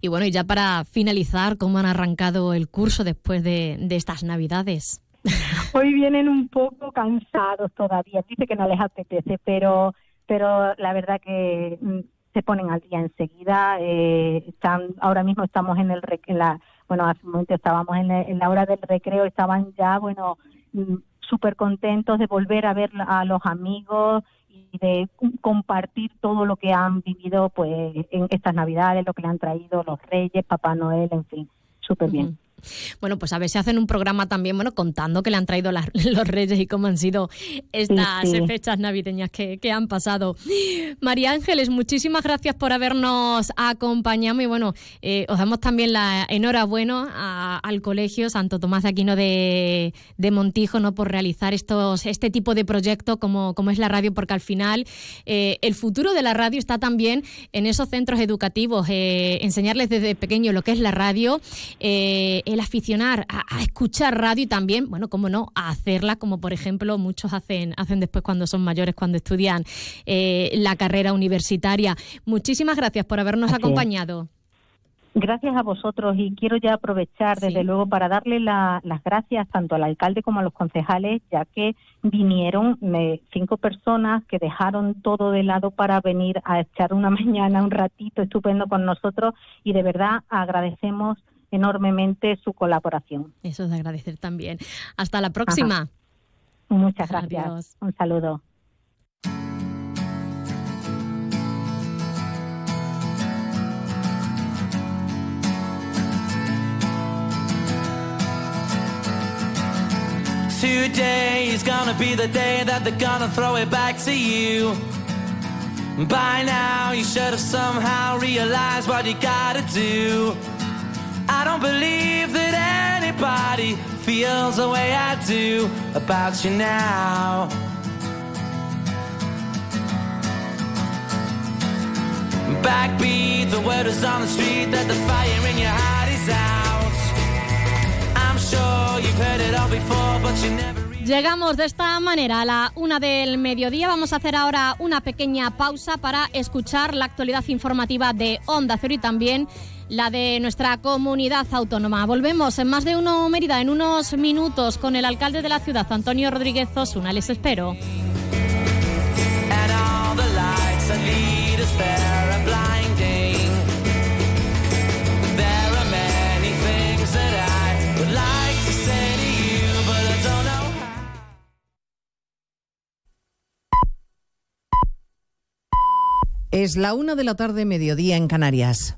Y bueno, y ya para finalizar, ¿cómo han arrancado el curso después de, de estas Navidades? Hoy vienen un poco cansados todavía, dice que no les apetece, pero pero la verdad que mm, se ponen al día enseguida. Eh, están ahora mismo estamos en el en la bueno hace un momento estábamos en, la- en la hora del recreo, estaban ya bueno mm, súper contentos de volver a ver a los amigos y de compartir todo lo que han vivido pues en estas Navidades, lo que le han traído los Reyes, Papá Noel, en fin, súper bien. Bueno, pues a ver si hacen un programa también, bueno, contando que le han traído las- los reyes y cómo han sido estas Sí, sí. fechas navideñas que, que han pasado. María Ángeles, muchísimas gracias por habernos acompañado y bueno, eh, os damos también la enhorabuena a- al Colegio Santo Tomás de Aquino de, de Montijo, ¿no? Por realizar estos, este tipo de proyecto como, como es la radio, porque al final eh, el futuro de la radio está también en esos centros educativos, eh, enseñarles desde pequeño lo que es la radio, el aficionar a, a escuchar radio y también, bueno, cómo no, a hacerla, como por ejemplo muchos hacen, hacen después cuando son mayores, cuando estudian eh, la carrera universitaria. Muchísimas gracias por habernos acompañado. Gracias a vosotros y quiero ya aprovechar desde luego para darle la- las gracias tanto al alcalde como a los concejales, ya que vinieron me- cinco personas que dejaron todo de lado para venir a echar una mañana, un ratito estupendo con nosotros y de verdad agradecemos enormemente su colaboración. Eso es de agradecer también. Hasta la próxima. Muchas gracias. Adiós. Un saludo. Today is gonna be the day that they're gonna throw it back to you. By now, you should have somehow realized what you gotta do. Don't believe that anybody feels the way I do about you now. Backbeat, the word is on the street that the fire in your heart is out. I'm sure you've heard it all before, but you never. Llegamos de esta manera a la una del mediodía. Vamos a hacer ahora una pequeña pausa para escuchar la actualidad informativa de Onda Cero y también la de nuestra comunidad autónoma. Volvemos en más de uno Mérida en unos minutos con el alcalde de la ciudad, Antonio Rodríguez Osuna. Les espero. Es la una de la tarde, mediodía en Canarias.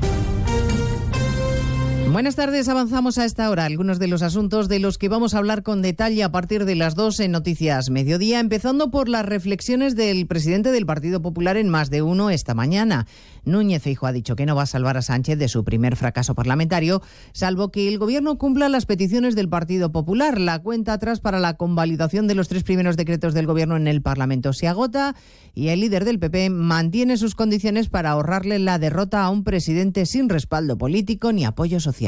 Buenas tardes, avanzamos a esta hora algunos de los asuntos de los que vamos a hablar con detalle a partir de las dos en Noticias Mediodía, empezando por las reflexiones del presidente del Partido Popular en más de uno esta mañana. Núñez Feijo ha dicho que no va a salvar a Sánchez de su primer fracaso parlamentario, salvo que el gobierno cumpla las peticiones del Partido Popular. La cuenta atrás para la convalidación de los tres primeros decretos del gobierno en el Parlamento se agota y el líder del PP mantiene sus condiciones para ahorrarle la derrota a un presidente sin respaldo político ni apoyo social.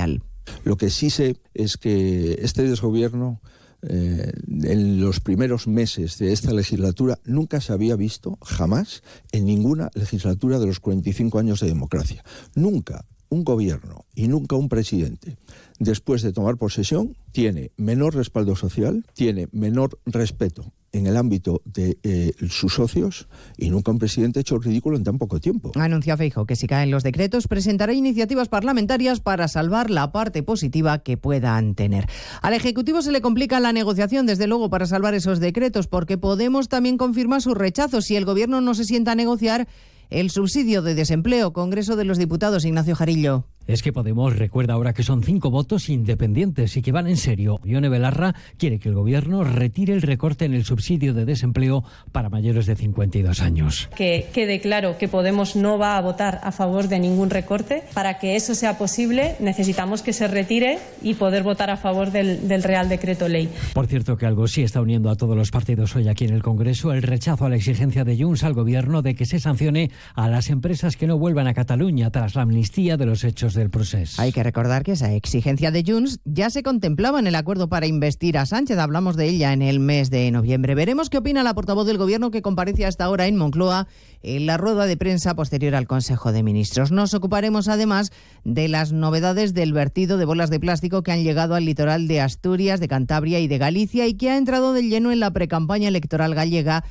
Lo que sí sé es que este desgobierno eh, en los primeros meses de esta legislatura nunca se había visto, jamás, en ninguna legislatura de los 45 años de democracia. Nunca un gobierno y nunca un presidente, después de tomar posesión, tiene menor respaldo social, tiene menor respeto en el ámbito de eh, sus socios y nunca un presidente ha hecho ridículo en tan poco tiempo. Anuncia Feijo que si caen los decretos presentará iniciativas parlamentarias para salvar la parte positiva que puedan tener. Al Ejecutivo se le complica la negociación, desde luego, para salvar esos decretos, porque Podemos también confirma su rechazo. Si el Gobierno no se sienta a negociar, el subsidio de desempleo. Congreso de los Diputados, Ignacio Jarillo. Es que Podemos recuerda ahora que son cinco votos independientes y que van en serio. Ione Belarra quiere que el gobierno retire el recorte en el subsidio de desempleo para mayores de 52 años. Que quede claro que Podemos no va a votar a favor de ningún recorte. Para que eso sea posible necesitamos que se retire y poder votar a favor del, del Real Decreto Ley. Por cierto que algo sí está uniendo a todos los partidos hoy aquí en el Congreso, el rechazo a la exigencia de Junts al gobierno de que se sancione a las empresas que no vuelvan a Cataluña tras la amnistía de los hechos del. Hay que recordar que esa exigencia de Junts ya se contemplaba en el acuerdo para investir a Sánchez. Hablamos de ella en el mes de noviembre. Veremos qué opina la portavoz del Gobierno que comparece hasta ahora en Moncloa en la rueda de prensa posterior al Consejo de Ministros. Nos ocuparemos además de las novedades del vertido de bolas de plástico que han llegado al litoral de Asturias, de Cantabria y de Galicia y que ha entrado de lleno en la precampaña electoral gallega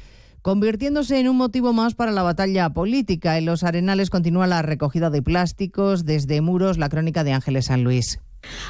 convirtiéndose en un motivo más para la batalla política. En los arenales continúa la recogida de plásticos desde muros, la crónica de Ángeles San Luis.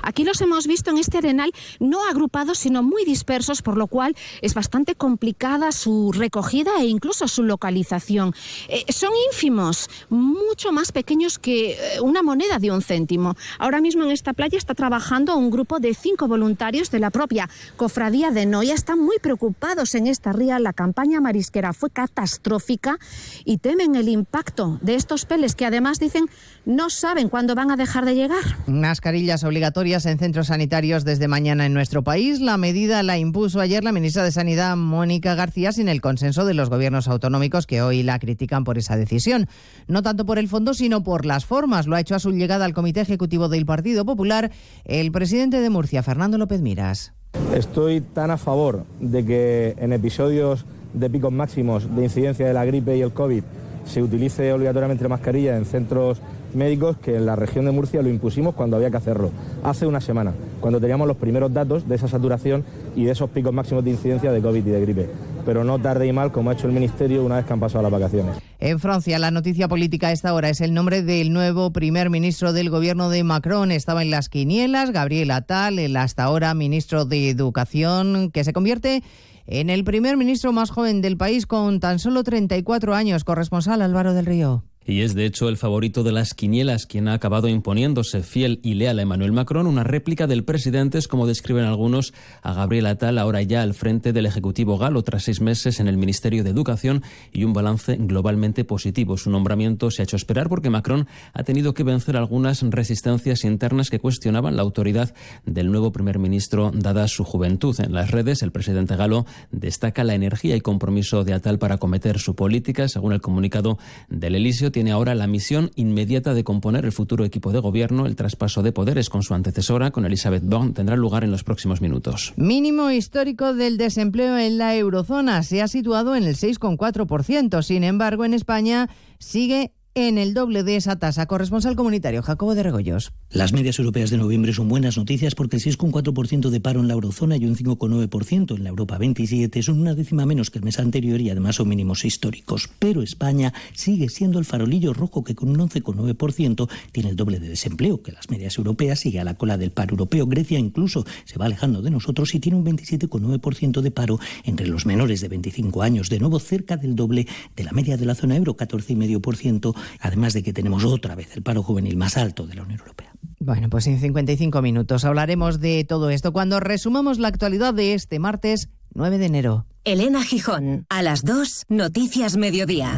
Aquí los hemos visto en este arenal no agrupados, sino muy dispersos, por lo cual es bastante complicada su recogida e incluso su localización. Eh, son ínfimos, mucho más pequeños que eh, una moneda de un céntimo. Ahora mismo en esta playa está trabajando un grupo de cinco voluntarios de la propia cofradía de Noia. Están muy preocupados en esta ría. La campaña marisquera fue catastrófica y temen el impacto de estos peles que además dicen no saben cuándo van a dejar de llegar. Mascarillas obligatorias en centros sanitarios desde mañana en nuestro país. La medida la impuso ayer la ministra de Sanidad, Mónica García, sin el consenso de los gobiernos autonómicos que hoy la critican por esa decisión. No tanto por el fondo, sino por las formas. Lo ha hecho a su llegada al Comité Ejecutivo del Partido Popular el presidente de Murcia, Fernando López Miras. Estoy tan a favor de que en episodios de picos máximos de incidencia de la gripe y el COVID se utilice obligatoriamente la mascarilla en centros médicos que en la región de Murcia lo impusimos cuando había que hacerlo, hace una semana, cuando teníamos los primeros datos de esa saturación y de esos picos máximos de incidencia de COVID y de gripe. Pero no tarde y mal, como ha hecho el Ministerio una vez que han pasado las vacaciones. En Francia, la noticia política a esta hora es el nombre del nuevo primer ministro del gobierno de Macron. Estaba en las quinielas, Gabriel Attal, el hasta ahora ministro de Educación, que se convierte en el primer ministro más joven del país con tan solo 34 años. Corresponsal Álvaro del Río. Y es de hecho el favorito de las quinielas quien ha acabado imponiéndose fiel y leal a Emmanuel Macron, una réplica del presidente, es como describen algunos a Gabriel Attal, ahora ya al frente del Ejecutivo galo tras seis meses en el Ministerio de Educación y un balance globalmente positivo. Su nombramiento se ha hecho esperar porque Macron ha tenido que vencer algunas resistencias internas que cuestionaban la autoridad del nuevo primer ministro dada su juventud. En las redes, el presidente galo destaca la energía y compromiso de Attal para acometer su política, según el comunicado del Elíseo tiene ahora la misión inmediata de componer el futuro equipo de gobierno. El traspaso de poderes con su antecesora, con Elizabeth Borne, tendrá lugar en los próximos minutos. Mínimo histórico del desempleo en la eurozona se ha situado en el 6,4%. Sin embargo, en España sigue en el doble de esa tasa. Corresponsal comunitario Jacobo de Regoyos. Las medias europeas de noviembre son buenas noticias porque el 6,4% de paro en la eurozona y un 5,9% en la Europa 27 son una décima menos que el mes anterior y además son mínimos históricos. Pero España sigue siendo el farolillo rojo que con un 11,9% tiene el doble de desempleo que las medias europeas, sigue a la cola del paro europeo. Grecia incluso se va alejando de nosotros y tiene un 27,9% de paro entre los menores de 25 años, de nuevo cerca del doble de la media de la zona euro, 14,5% además de que tenemos otra vez el paro juvenil más alto de la Unión Europea. Bueno, pues en 55 minutos hablaremos de todo esto cuando resumamos la actualidad de este martes 9 de enero. Elena Gijón, a las 2, Noticias Mediodía.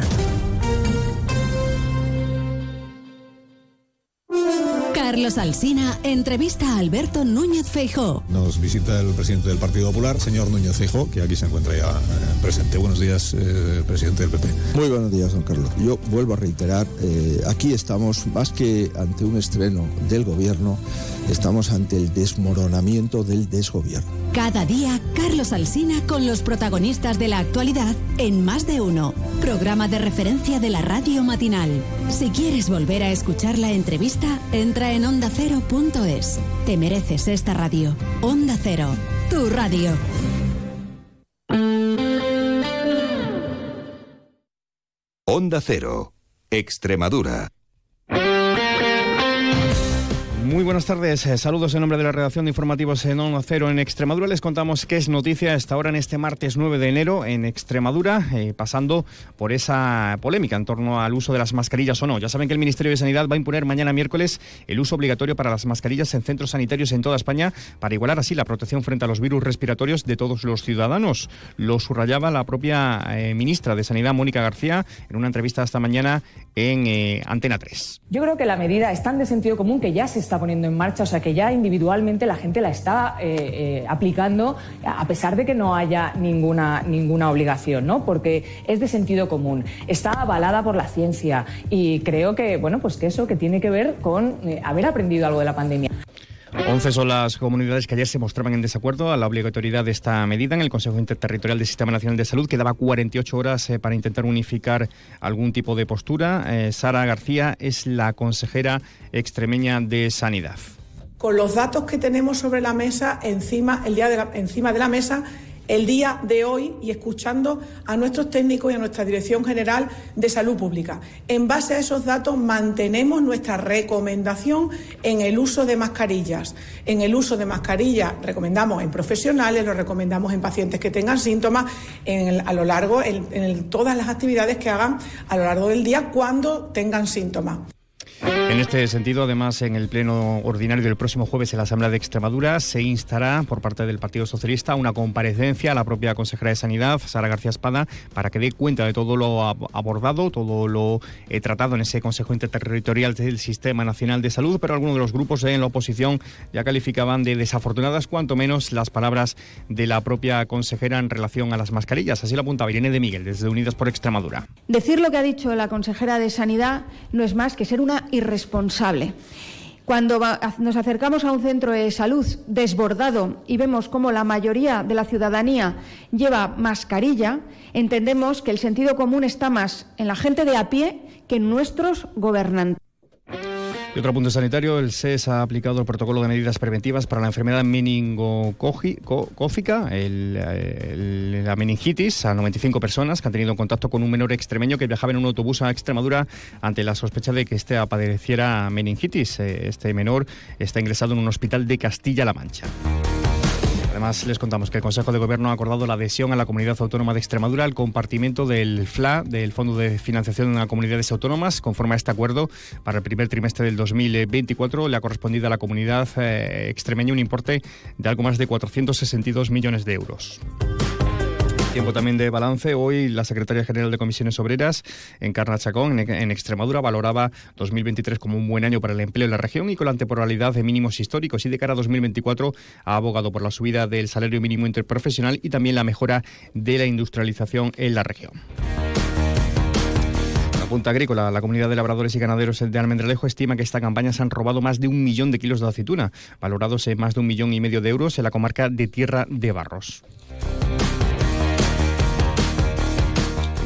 Carlos Alsina entrevista a Alberto Núñez Feijó. Nos visita el presidente del Partido Popular, señor Núñez Feijó, que aquí se encuentra ya eh, presente. Buenos días, eh, presidente del PP. Muy buenos días, don Carlos. Yo vuelvo a reiterar, eh, aquí estamos más que ante un estreno del gobierno, estamos ante el desmoronamiento del desgobierno. Cada día, Carlos Alsina con los protagonistas de la actualidad en Más de Uno, programa de referencia de la radio matinal. Si quieres volver a escuchar la entrevista, entra en ondacero.es. Te mereces esta radio. Onda Cero, tu radio. Onda Cero, Extremadura. Muy buenas tardes, eh, saludos en nombre de la redacción de informativos en Onda Cero en Extremadura. Les contamos qué es noticia hasta ahora en este martes 9 de enero en Extremadura, eh, pasando por esa polémica en torno al uso de las mascarillas o no. Ya saben que el Ministerio de Sanidad va a imponer mañana miércoles el uso obligatorio para las mascarillas en centros sanitarios en toda España para igualar así la protección frente a los virus respiratorios de todos los ciudadanos. Lo subrayaba la propia eh, ministra de Sanidad, Mónica García, en una entrevista esta mañana en Antena 3. Yo creo que la medida es tan de sentido común que ya se está poniendo en marcha, o sea que ya individualmente la gente la está eh, eh, aplicando a pesar de que no haya ninguna, ninguna obligación, ¿no? Porque es de sentido común, está avalada por la ciencia y creo que, bueno, pues que eso que tiene que ver con eh, haber aprendido algo de la pandemia. 11 son las comunidades que ayer se mostraban en desacuerdo a la obligatoriedad de esta medida en el Consejo Interterritorial del Sistema Nacional de Salud. Quedaba 48 horas para intentar unificar algún tipo de postura. Sara García es la consejera extremeña de Sanidad. Con los datos que tenemos sobre la mesa, encima, el día de la, encima de la mesa, el día de hoy y escuchando a nuestros técnicos y a nuestra Dirección General de Salud Pública. En base a esos datos mantenemos nuestra recomendación en el uso de mascarillas. En el uso de mascarillas recomendamos en profesionales, lo recomendamos en pacientes que tengan síntomas, a lo largo, en, en todas las actividades que hagan a lo largo del día cuando tengan síntomas. En este sentido, además, en el pleno ordinario del próximo jueves en la Asamblea de Extremadura se instará por parte del Partido Socialista una comparecencia a la propia consejera de Sanidad, Sara García Espada, para que dé cuenta de todo lo abordado, todo lo eh, tratado en ese Consejo Interterritorial del Sistema Nacional de Salud, pero algunos de los grupos en la oposición ya calificaban de desafortunadas, cuanto menos, las palabras de la propia consejera en relación a las mascarillas. Así lo apuntaba Irene de Miguel, desde Unidas por Extremadura. Decir lo que ha dicho la consejera de Sanidad no es más que ser una irresponsable. Cuando nos acercamos a un centro de salud desbordado y vemos cómo la mayoría de la ciudadanía lleva mascarilla, entendemos que el sentido común está más en la gente de a pie que en nuestros gobernantes. Y otro punto sanitario, el SES ha aplicado el protocolo de medidas preventivas para la enfermedad meningocófica, la meningitis, a 95 personas que han tenido contacto con un menor extremeño que viajaba en un autobús a Extremadura ante la sospecha de que éste padeciera meningitis. Eh, este menor está ingresado en un hospital de Castilla-La Mancha. Además, les contamos que el Consejo de Gobierno ha acordado la adhesión a la Comunidad Autónoma de Extremadura al compartimento del FLA, del Fondo de Financiación de las Comunidades Autónomas. Conforme a este acuerdo, para el primer trimestre del 2024 le ha correspondido a la comunidad eh, extremeña un importe de algo más de 462 millones de euros. Tiempo también de balance. Hoy la secretaria general de Comisiones Obreras, Encarna Chacón, en, Extremadura, valoraba 2023 como un buen año para el empleo en la región y con la temporalidad de mínimos históricos. Y de cara a 2024 ha abogado por la subida del salario mínimo interprofesional y también la mejora de la industrialización en la región Junta Agrícola, la comunidad de labradores y ganaderos de Almendralejo, estima que esta campaña se han robado más de un millón de kilos de aceituna, valorados en más de un millón y medio de euros en la comarca de Tierra de Barros.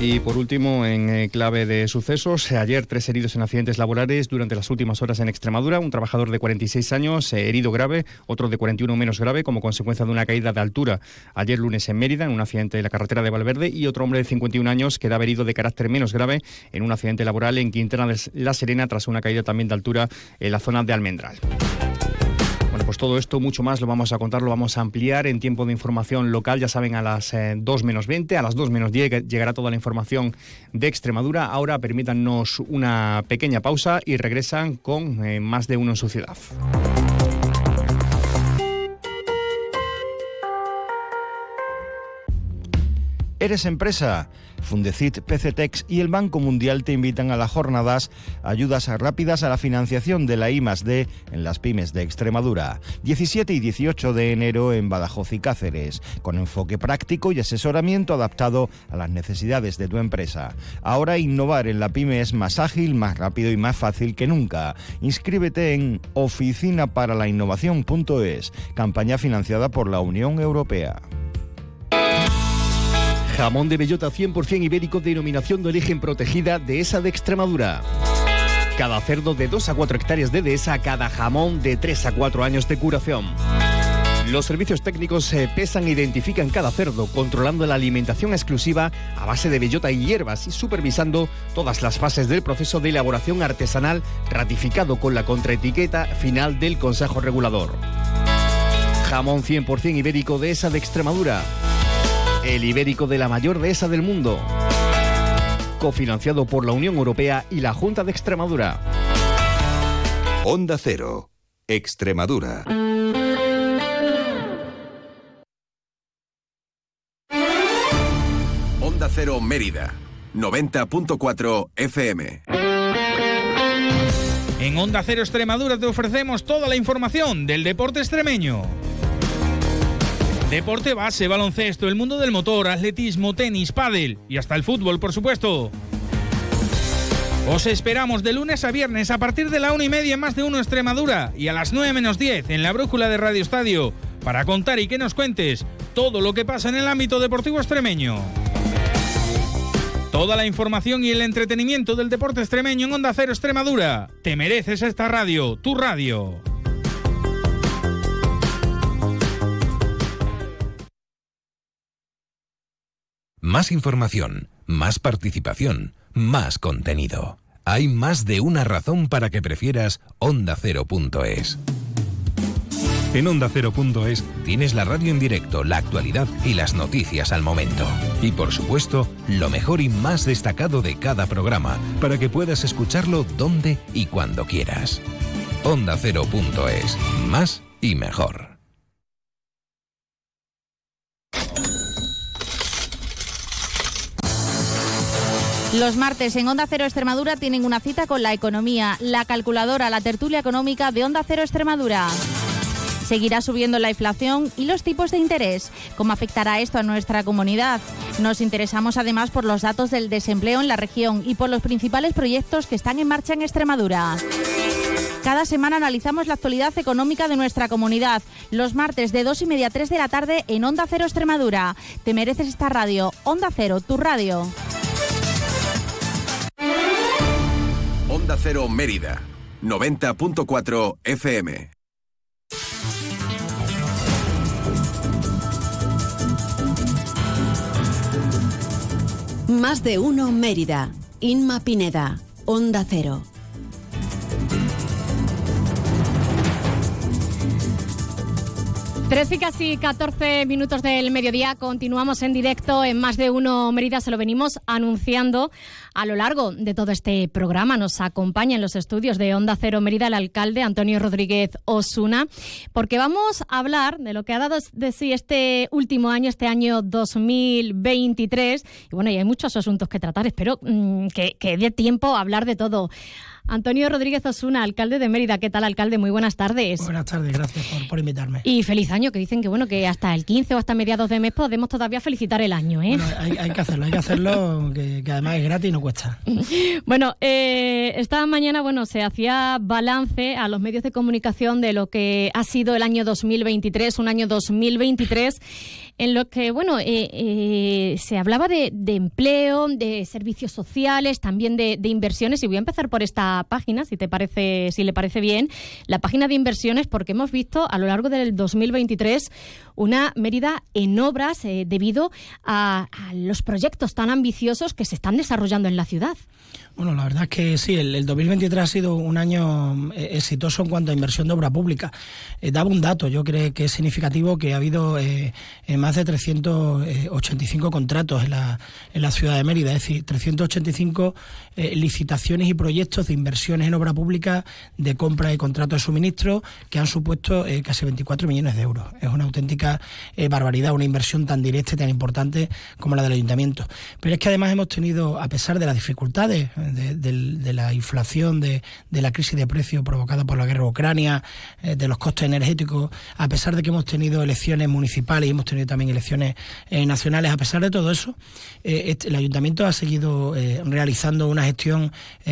Y por último, en eh, clave de sucesos, ayer tres heridos en accidentes laborales durante las últimas horas en Extremadura. Un trabajador de 46 años eh, herido grave, otro de 41 menos grave como consecuencia de una caída de altura ayer lunes en Mérida en un accidente de la carretera de Valverde y otro hombre de 51 años quedaba herido de carácter menos grave en un accidente laboral en Quintana de La Serena tras una caída también de altura en la zona de Almendral. Todo esto, mucho más, lo vamos a contar, lo vamos a ampliar en tiempo de información local. Ya saben, a las 2 eh, menos 20, a las 2 menos 10 llegará toda la información de Extremadura. Ahora permítanos una pequeña pausa y regresan con eh, más de uno en su ciudad. ¿Eres empresa? Fundecit, PCTEX y el Banco Mundial te invitan a las jornadas Ayudas rápidas a la financiación de la I en las pymes de Extremadura. 17 y 18 de enero en Badajoz y Cáceres, con enfoque práctico y asesoramiento adaptado a las necesidades de tu empresa. Ahora innovar en la pyme es más ágil, más rápido y más fácil que nunca. Inscríbete en oficinaparaLainnovación.es, campaña financiada por la Unión Europea. Jamón de bellota 100% ibérico denominación de origen protegida de esa de Extremadura. Cada cerdo de 2 a 4 hectáreas de dehesa, cada jamón de 3 a 4 años de curación. Los servicios técnicos se pesan e identifican cada cerdo, controlando la alimentación exclusiva a base de bellota y hierbas y supervisando todas las fases del proceso de elaboración artesanal ratificado con la contraetiqueta final del Consejo Regulador. Jamón 100% ibérico de esa de Extremadura el ibérico de la mayor dehesa del mundo. Cofinanciado por la Unión Europea y la Junta de Extremadura. Onda Cero, Extremadura. Onda Cero Mérida, 90.4 FM. En Onda Cero Extremadura te ofrecemos toda la información del deporte extremeño. Deporte base, baloncesto, el mundo del motor, atletismo, tenis, pádel y hasta el fútbol, por supuesto. Os esperamos de lunes a viernes a partir de la una y media en más de uno Extremadura y a las 9 menos 10 en la brújula de Radio Estadio para contar y que nos cuentes todo lo que pasa en el ámbito deportivo extremeño. Toda la información y el entretenimiento del deporte extremeño en Onda Cero Extremadura. Te mereces esta radio, tu radio. Más información, más participación, más contenido. Hay más de una razón para que prefieras Onda Cero.es. En Onda Cero.es tienes la radio en directo, la actualidad y las noticias al momento. Y por supuesto, lo mejor y más destacado de cada programa, para que puedas escucharlo donde y cuando quieras. Onda Cero.es, más y mejor. Los martes en Onda Cero Extremadura tienen una cita con la economía, la calculadora, la tertulia económica de Onda Cero Extremadura. Seguirá subiendo la inflación y los tipos de interés. ¿Cómo afectará esto a nuestra comunidad? Nos interesamos además por los datos del desempleo en la región y por los principales proyectos que están en marcha en Extremadura. Cada semana analizamos la actualidad económica de nuestra comunidad. Los martes de 2 y media a 3 de la tarde en Onda Cero Extremadura. Te mereces esta radio. Onda Cero, tu radio. Onda Cero Mérida, 90.4 FM. Más de uno Mérida. Inma Pineda, Onda Cero. 13 y casi 14 minutos del mediodía. Continuamos en directo en más de uno Mérida. Se lo venimos anunciando a lo largo de todo este programa. Nos acompaña en los estudios de Onda Cero Mérida el alcalde Antonio Rodríguez Osuna, porque vamos a hablar de lo que ha dado de sí este último año, este año 2023. Y bueno, y hay muchos asuntos que tratar. Espero mm, que, que dé tiempo a hablar de todo. Antonio Rodríguez Osuna, alcalde de Mérida. ¿Qué tal, alcalde? Muy buenas tardes. Buenas tardes, gracias por, por invitarme. Y feliz año que dicen que bueno que hasta el 15 o hasta mediados de mes podemos todavía felicitar el año. ¿eh? hay, que hacerlo, hay que hacerlo, que, además es gratis y cuesta. bueno, eh, esta mañana bueno se hacía balance a los medios de comunicación de lo que ha sido el año 2023, un año 2023 en lo que bueno eh, eh, se hablaba de, empleo, de servicios sociales, también de, de, inversiones. Y voy a empezar por esta página, si te parece, si le parece bien, la página de inversiones, porque hemos visto a lo largo del 2023 una Mérida en obras eh, debido a, los proyectos tan ambiciosos que se están desarrollando en la ciudad. Bueno, la verdad es que sí, el, 2023 ha sido un año eh, exitoso en cuanto a inversión de obra pública. Eh, daba un dato, yo creo que es significativo que ha habido más de 385 contratos en la, en la ciudad de Mérida, es decir, 385 licitaciones y proyectos de inversiones en obra pública, de compra y contratos de suministro, que han supuesto casi 24 millones de euros. Es una auténtica eh, barbaridad, una inversión tan directa y tan importante como la del ayuntamiento. Pero es que además hemos tenido, a pesar de las dificultades de, la inflación, de, la crisis de precios provocada por la guerra de Ucrania, eh, de los costes energéticos, a pesar de que hemos tenido elecciones municipales y hemos tenido también elecciones eh, nacionales, a pesar de todo eso, este, el ayuntamiento ha seguido realizando una gestión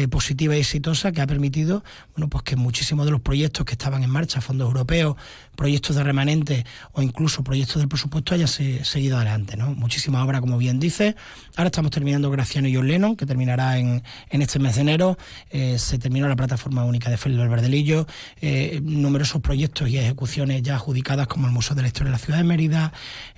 positiva y exitosa que ha permitido bueno, pues que muchísimos de los proyectos que estaban en marcha, fondos europeos, proyectos de remanente o incluso proyectos del presupuesto hayan seguido adelante. ¿no? Muchísimas obras, como bien dice. Ahora estamos terminando Graciano y John que terminará en, en este mes de enero. Eh, se terminó la plataforma única de Félix Valverdelillo. Eh, numerosos proyectos y ejecuciones ya adjudicadas, como el Museo de la Historia de la Ciudad de Mérida,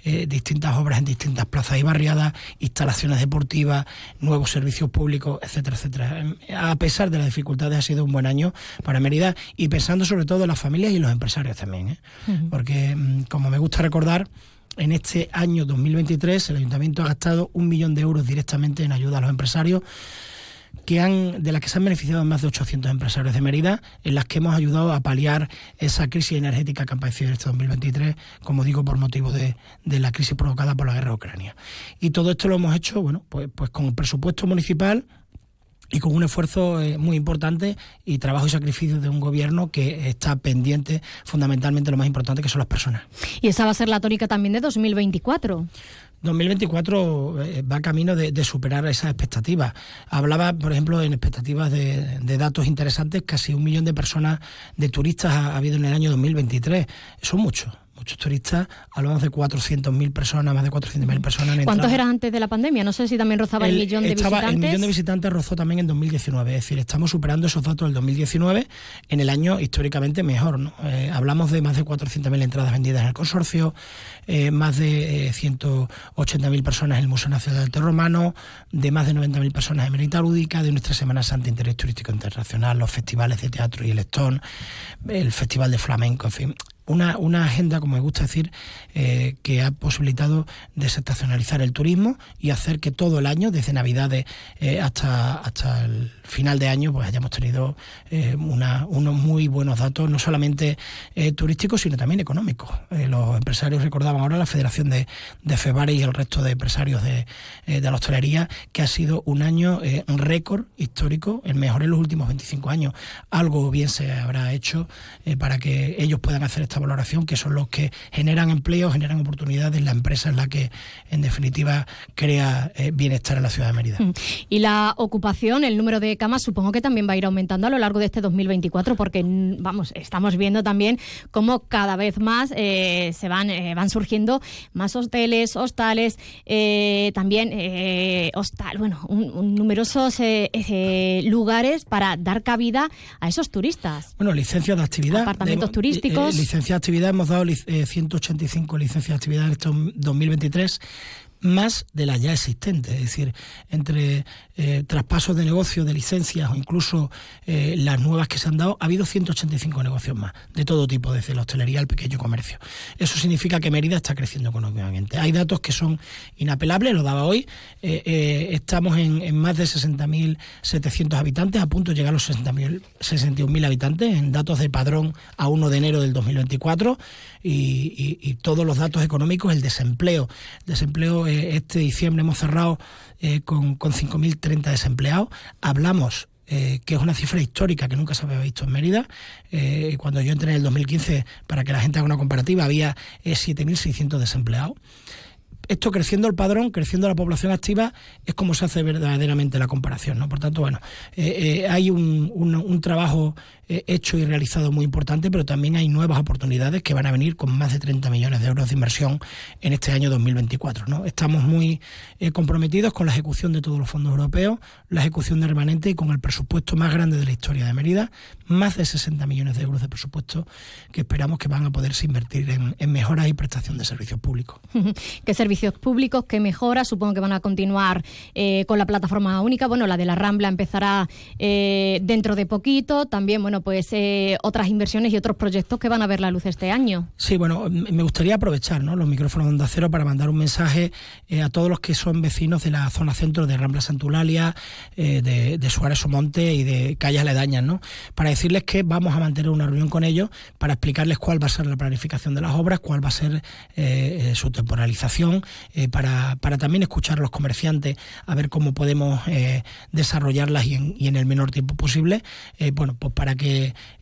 eh, distintas obras en distintas plazas y barriadas, instalaciones deportivas, nuevos servicios públicos, etcétera, etcétera. A pesar de las dificultades, ha sido un buen año para Mérida y pensando sobre todo en las familias y los empresarios también. ¿eh? porque mm, como me gusta recordar, en este año 2023 el ayuntamiento ha gastado un millón de euros directamente en ayuda a los empresarios que han, de las que se han beneficiado más de 800 empresarios de Mérida, en las que hemos ayudado a paliar esa crisis energética que ha aparecido en este 2023, como digo, por motivo de, de, la crisis provocada por la guerra de Ucrania. Y todo esto lo hemos hecho, bueno, pues, pues con el presupuesto municipal y con un esfuerzo eh, muy importante y trabajo y sacrificio de un gobierno que está pendiente fundamentalmente de lo más importante que son las personas. Y esa va a ser la tónica también de 2024. 2024 eh, va camino de, superar esas expectativas. Hablaba, por ejemplo, en expectativas de, datos interesantes, casi un millón de personas, de turistas ha, habido en el año 2023. Son muchos muchos turistas, hablamos de 400.000 personas, más de 400.000 personas. En ¿Cuántos eran antes de la pandemia? No sé si también rozaba el, millón de visitantes. El millón de visitantes rozó también en 2019, es decir, estamos superando esos datos del 2019 en el año históricamente mejor. ¿no? Eh, hablamos de más de 400.000 entradas vendidas en el consorcio, eh, más de 180.000 eh, personas en el Museo Nacional del Arte Romano, de más de 90.000 personas en Merita Lúdica, de nuestra Semana Santa Interés Turístico Internacional, los festivales de teatro y el Stone, el Festival de Flamenco, en fin una, una agenda, como me gusta decir, eh, que ha posibilitado desestacionalizar el turismo y hacer que todo el año, desde Navidades eh, hasta, hasta el final de año, pues hayamos tenido eh, unos muy buenos datos, no solamente turísticos, sino también económicos. los empresarios recordaban ahora la Federación de, de FEBARE y el resto de empresarios de, de la hostelería, que ha sido un año récord histórico, el mejor en los últimos 25 años. Algo bien se habrá hecho para que ellos puedan hacer esta valoración, que son los que generan empleo, generan oportunidades, la empresa es la que en definitiva crea eh, bienestar en la ciudad de Mérida. Mm. Y la ocupación, el número de camas, supongo que también va a ir aumentando a lo largo de este 2024, porque mm, vamos, estamos viendo también cómo cada vez más eh, se van, eh, van surgiendo más hoteles, hostales, también hostal, bueno, numerosos lugares para dar cabida a esos turistas. Bueno, licencias de actividad. Apartamentos turísticos de actividad hemos dado 185 eh, licencias de actividad en este 2023 más de las ya existentes, es decir, entre eh, traspasos de negocios, de licencias o incluso eh, las nuevas que se han dado, ha habido 185 negocios más, de todo tipo, desde la hostelería al pequeño comercio. Eso significa que Mérida está creciendo económicamente. Hay datos que son inapelables, lo daba hoy, eh, estamos en, más de 60.700 habitantes, a punto de llegar a los 61.000 habitantes, en datos de padrón a 1 de enero del 2024, y, y todos los datos económicos, el desempleo, desempleo este diciembre hemos cerrado eh, con, con 5.030 desempleados. Hablamos que es una cifra histórica que nunca se había visto en Mérida. cuando yo entré en el 2015, para que la gente haga una comparativa, había 7.600 desempleados esto creciendo el padrón, creciendo la población activa, es como se hace verdaderamente la comparación. Por tanto, bueno, eh, eh, hay un, trabajo eh, hecho y realizado muy importante, pero también hay nuevas oportunidades que van a venir con más de 30 millones de euros de inversión en este año 2024. ¿no? Estamos muy comprometidos con la ejecución de todos los fondos europeos, la ejecución de remanente y con el presupuesto más grande de la historia de Mérida, más de 60 millones de euros de presupuesto que esperamos que van a poderse invertir en, mejoras y prestación de servicios públicos. ¿Qué servicios públicos, que mejora, supongo que van a continuar eh, con la plataforma única, bueno, la de la Rambla empezará eh, dentro de poquito, también, bueno, pues eh, otras inversiones y otros proyectos que van a ver la luz este año. Sí, bueno, me gustaría aprovechar los micrófonos de Onda Cero para mandar un mensaje a todos los que son vecinos de la zona centro de Rambla Santulalia, de, de Suárez Omonte y de calles aledañas, ¿no? Para decirles que vamos a mantener una reunión con ellos para explicarles cuál va a ser la planificación de las obras, cuál va a ser su temporalización eh, para, para, también escuchar a los comerciantes a ver cómo podemos eh, desarrollarlas y en, y en, el menor tiempo posible. Eh, bueno, pues para que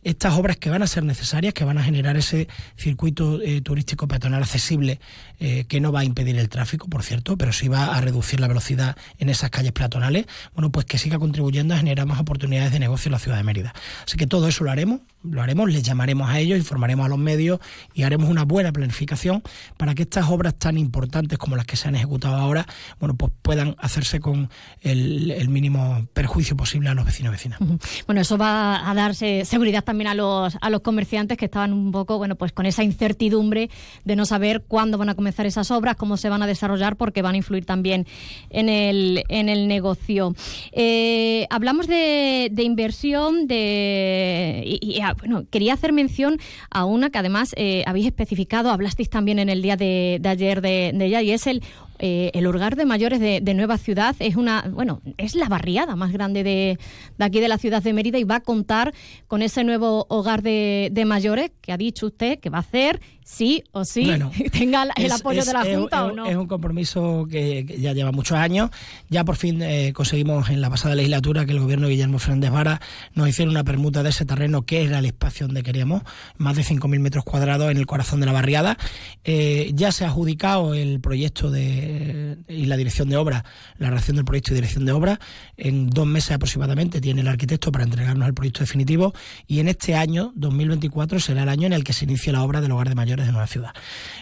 estas obras que van a ser necesarias, que van a generar ese circuito turístico peatonal accesible, que no va a impedir el tráfico, por cierto, pero sí va a reducir la velocidad en esas calles peatonales, bueno, pues que siga contribuyendo a generar más oportunidades de negocio en la ciudad de Mérida. Así que todo eso lo haremos, lo haremos, les llamaremos a ellos, informaremos a los medios y haremos una buena planificación para que estas obras tan importantes como las que se han ejecutado ahora, bueno, pues puedan hacerse con el, mínimo perjuicio posible a los vecinos y vecinas. Bueno, eso va a darse seguridad también a los, a los comerciantes que estaban un poco, bueno, pues con esa incertidumbre de no saber cuándo van a comenzar esas obras, cómo se van a desarrollar, porque van a influir también en el, en el negocio. Eh, hablamos de, inversión, de y, bueno, quería hacer mención a una que además eh, habéis especificado, hablasteis también en el día de, ayer de, de ella, y es el eh, el hogar de mayores de, Nueva Ciudad. Es una, bueno, es la barriada más grande de, aquí de la ciudad de Mérida y va a contar con ese nuevo hogar de, mayores que ha dicho usted que va a hacer sí o sí tenga el apoyo de la Junta o no. Es un compromiso que, ya lleva muchos años. Ya por fin eh, conseguimos en la pasada legislatura que el gobierno de Guillermo Fernández Vara nos hiciera una permuta de ese terreno que era el espacio donde queríamos, más de 5.000 metros cuadrados en el corazón de la barriada. Eh, ya se ha adjudicado el proyecto de y la dirección de obra, la redacción del proyecto y dirección de obra. En dos meses aproximadamente tiene el arquitecto para entregarnos el proyecto definitivo y en este año, 2024, será el año en el que se inicie la obra del hogar de mayores de Nueva Ciudad.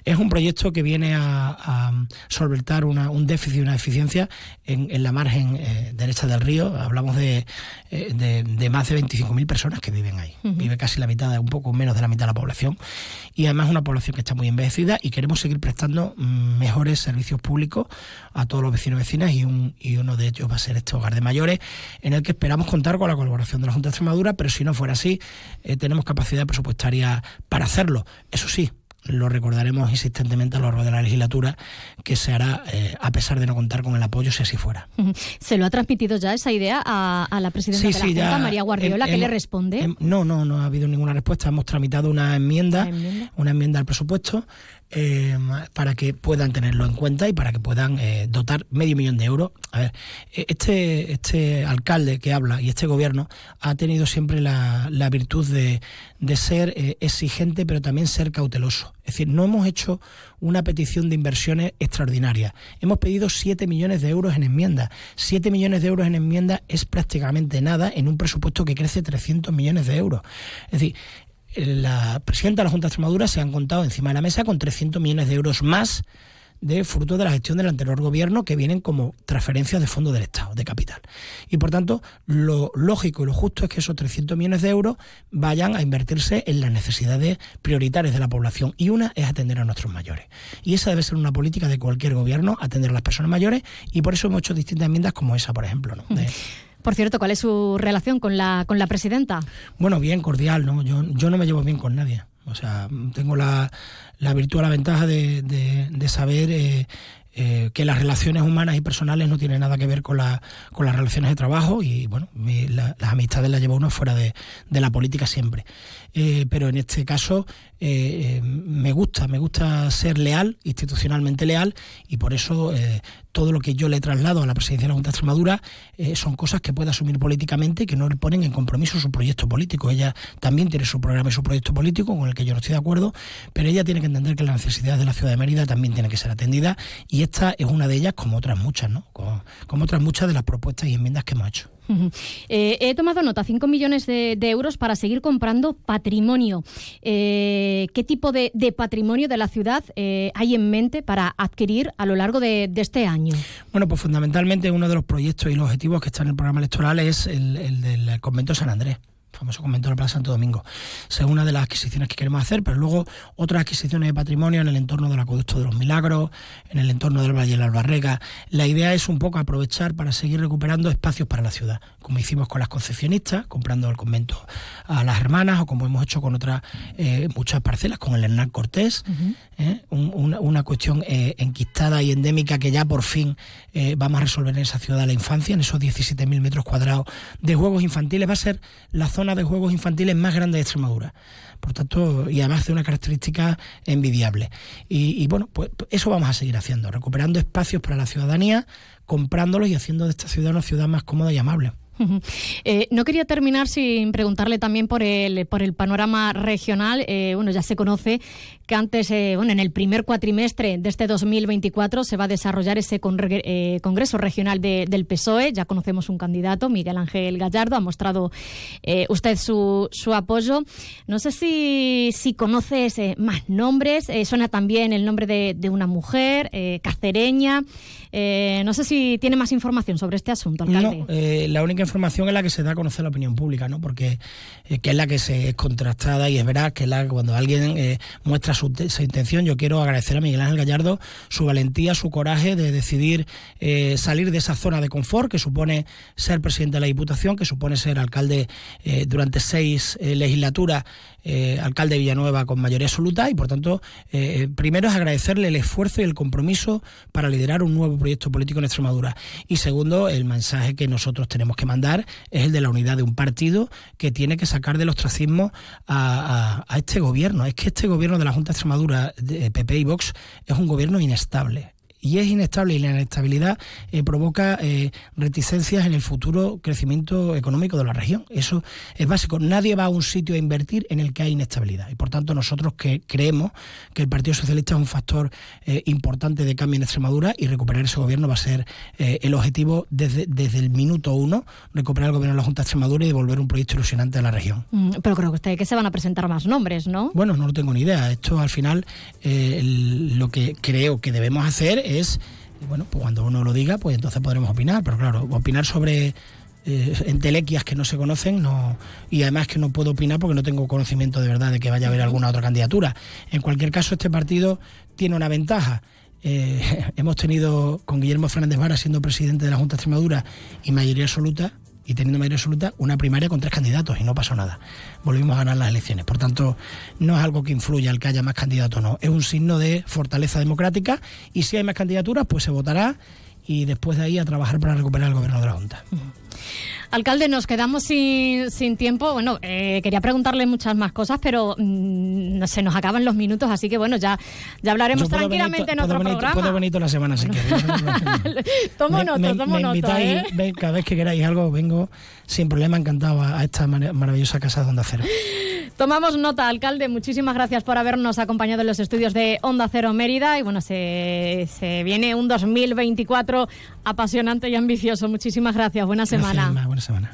Es un proyecto que viene a, solventar un déficit y una deficiencia en, la margen eh, derecha del río. Hablamos de, eh, de, más de 25.000 personas que viven ahí. Vive casi la mitad, un poco menos de la mitad de la población. Y además una población que está muy envejecida y queremos seguir prestando mm, mejores servicios públicos a todos los vecinos y vecinas y, un, y uno de ellos va a ser este hogar de mayores en el que esperamos contar con la colaboración de la Junta de Extremadura, pero si no fuera así, eh, tenemos capacidad presupuestaria para hacerlo. Eso sí, lo recordaremos insistentemente a lo largo de la legislatura, que se hará eh, a pesar de no contar con el apoyo si así fuera. ¿Se lo ha transmitido ya esa idea a, la presidenta de la Junta, María Guardiola, que le responde? no, no, no ha habido ninguna respuesta. Hemos tramitado una enmienda, una enmienda al presupuesto eh, para que puedan tenerlo en cuenta y para que puedan eh, dotar medio millón de euros. A ver, eh, este, este alcalde que habla y este gobierno ha tenido siempre la, la virtud de, de ser exigente, pero también ser cauteloso. Es decir, no hemos hecho una petición de inversiones extraordinarias. Hemos pedido 7 millones de euros en enmienda. 7 millones de euros en enmienda es prácticamente nada en un presupuesto que crece 300 millones de euros. Es decir, la presidenta de la Junta de Extremadura se han contado encima de la mesa con 300 millones de euros más de fruto de la gestión del anterior gobierno que vienen como transferencias de fondos del Estado, de capital. Y por tanto, lo lógico y lo justo es que esos 300 millones de euros vayan a invertirse en las necesidades prioritarias de la población. Y una es atender a nuestros mayores. Y esa debe ser una política de cualquier gobierno, atender a las personas mayores. Y por eso hemos hecho distintas enmiendas como esa, por ejemplo. ¿no? Por cierto, ¿cuál es su relación con la, con la presidenta? Bueno, bien, cordial, ¿no? Yo, yo no me llevo bien con nadie. O sea, tengo la, la virtud, la ventaja de, de, saber eh, eh, que las relaciones humanas y personales no tienen nada que ver con, la, con las relaciones de trabajo y, bueno, las amistades las lleva uno fuera de, de la política siempre. Eh, pero en este caso me gusta, me gusta ser leal, institucionalmente leal, y por eso todo lo que yo le traslado a la presidencia de la Junta de Extremadura eh, son cosas que puede asumir políticamente que no le ponen en compromiso su proyecto político. Ella también tiene su programa y su proyecto político con el que yo no estoy de acuerdo, pero ella tiene que entender que las necesidades de la ciudad de Mérida también tienen que ser atendidas y esta es una de ellas como otras muchas, ¿no? como otras muchas de las propuestas y enmiendas que hemos hecho. Eh, he tomado nota, 5 millones de, euros para seguir comprando patrimonio. Eh, ¿Qué tipo de, patrimonio de la ciudad eh, hay en mente para adquirir a lo largo de, este año? Bueno, pues fundamentalmente uno de los proyectos y los objetivos que está en el programa electoral es el del convento San Andrés famoso convento de la Plaza Santo Domingo. es una de las adquisiciones que queremos hacer, pero luego otras adquisiciones de patrimonio en el entorno del Acueducto de los Milagros, en el entorno del Valle de la Albarrega. La idea es un poco aprovechar para seguir recuperando espacios para la ciudad, como hicimos con las concepcionistas, comprando el convento a las hermanas, o como hemos hecho con otras eh, muchas parcelas, con el Hernán Cortés, ¿eh? una, cuestión eh, enquistada y endémica que ya por fin vamos a resolver en esa ciudad de la infancia, en esos 17.000 metros cuadrados de juegos infantiles. Va a ser la zona de juegos infantiles más grande de Extremadura. Por tanto, y además de una característica envidiable. Y, bueno, pues eso vamos a seguir haciendo, recuperando espacios para la ciudadanía, comprándolos y haciendo de esta ciudad una ciudad más cómoda y amable. Eh, no quería terminar sin preguntarle también por el, por el panorama regional. Eh, bueno, ya se conoce que antes, eh, bueno, en el primer cuatrimestre de este 2024 se va a desarrollar ese Congreso Regional del PSOE. Ya conocemos un candidato, Miguel Ángel Gallardo, ha mostrado usted su, su, apoyo. No sé si, si conoces más nombres. suena también el nombre de, de una mujer, cacereña. Eh, no sé si tiene más información sobre este asunto, alcalde. No, eh, la única información es la que se da a conocer la opinión pública, ¿no? Porque eh, que es la que se es contrastada y es verdad que la, cuando alguien muestra su, intención, yo quiero agradecer a Miguel Ángel Gallardo su valentía, su coraje de decidir salir de esa zona de confort que supone ser presidente de la Diputación, que supone ser alcalde durante seis legislaturas eh, alcalde de Villanueva con mayoría absoluta y por tanto eh, primero es agradecerle el esfuerzo y el compromiso para liderar un nuevo proyecto político en Extremadura. Y segundo el mensaje que nosotros tenemos que mandar es el de la unidad de un partido que tiene que sacar del ostracismo a, este gobierno. Es que este gobierno de la Junta de Extremadura de PP y Vox es un gobierno inestable y es inestable y la inestabilidad eh, provoca eh, reticencias en el futuro crecimiento económico de la región. Eso es básico. Nadie va a un sitio a invertir en el que hay inestabilidad. Y por tanto nosotros que creemos que el Partido Socialista es un factor eh, importante de cambio en Extremadura y recuperar ese gobierno va a ser el objetivo desde, desde el minuto uno, recuperar el gobierno de la Junta de Extremadura y devolver un proyecto ilusionante a la región. Mm, pero creo que usted que se van a presentar más nombres, ¿no? Bueno, no lo tengo ni idea. Esto al final lo que creo que debemos hacer es, bueno, pues cuando uno lo diga, pues entonces podremos opinar, pero claro, opinar sobre eh, entelequias que no se conocen no y además que no puedo opinar porque no tengo conocimiento de verdad de que vaya a haber alguna otra candidatura. En cualquier caso, este partido tiene una ventaja. Eh, hemos tenido con Guillermo Fernández Vara siendo presidente de la Junta de Extremadura y mayoría absoluta y teniendo mayoría absoluta una primaria con tres candidatos y no pasó nada. Volvimos a ganar las elecciones. Por tanto, no es algo que influya el que haya más candidatos o no. Es un signo de fortaleza democrática y si hay más candidaturas, pues se votará y después de ahí a trabajar para recuperar el gobierno de la Junta. Alcalde, nos quedamos sin, sin tiempo. Bueno, eh, quería preguntarle muchas más cosas, pero mm, se nos acaban los minutos, así que bueno, ya, ya hablaremos tranquilamente en otro programa. Puedo venir toda la semana si queréis. tomo nota, tomo nota. ¿eh? cada vez que queráis algo, vengo sin problema, encantado a, esta maravillosa casa de Onda Cero. Tomamos nota, alcalde. Muchísimas gracias por habernos acompañado en los estudios de Onda Cero Mérida. Y bueno, se, se viene un 2024 apasionante y ambicioso. Muchísimas gracias. Buena semana. buena semana.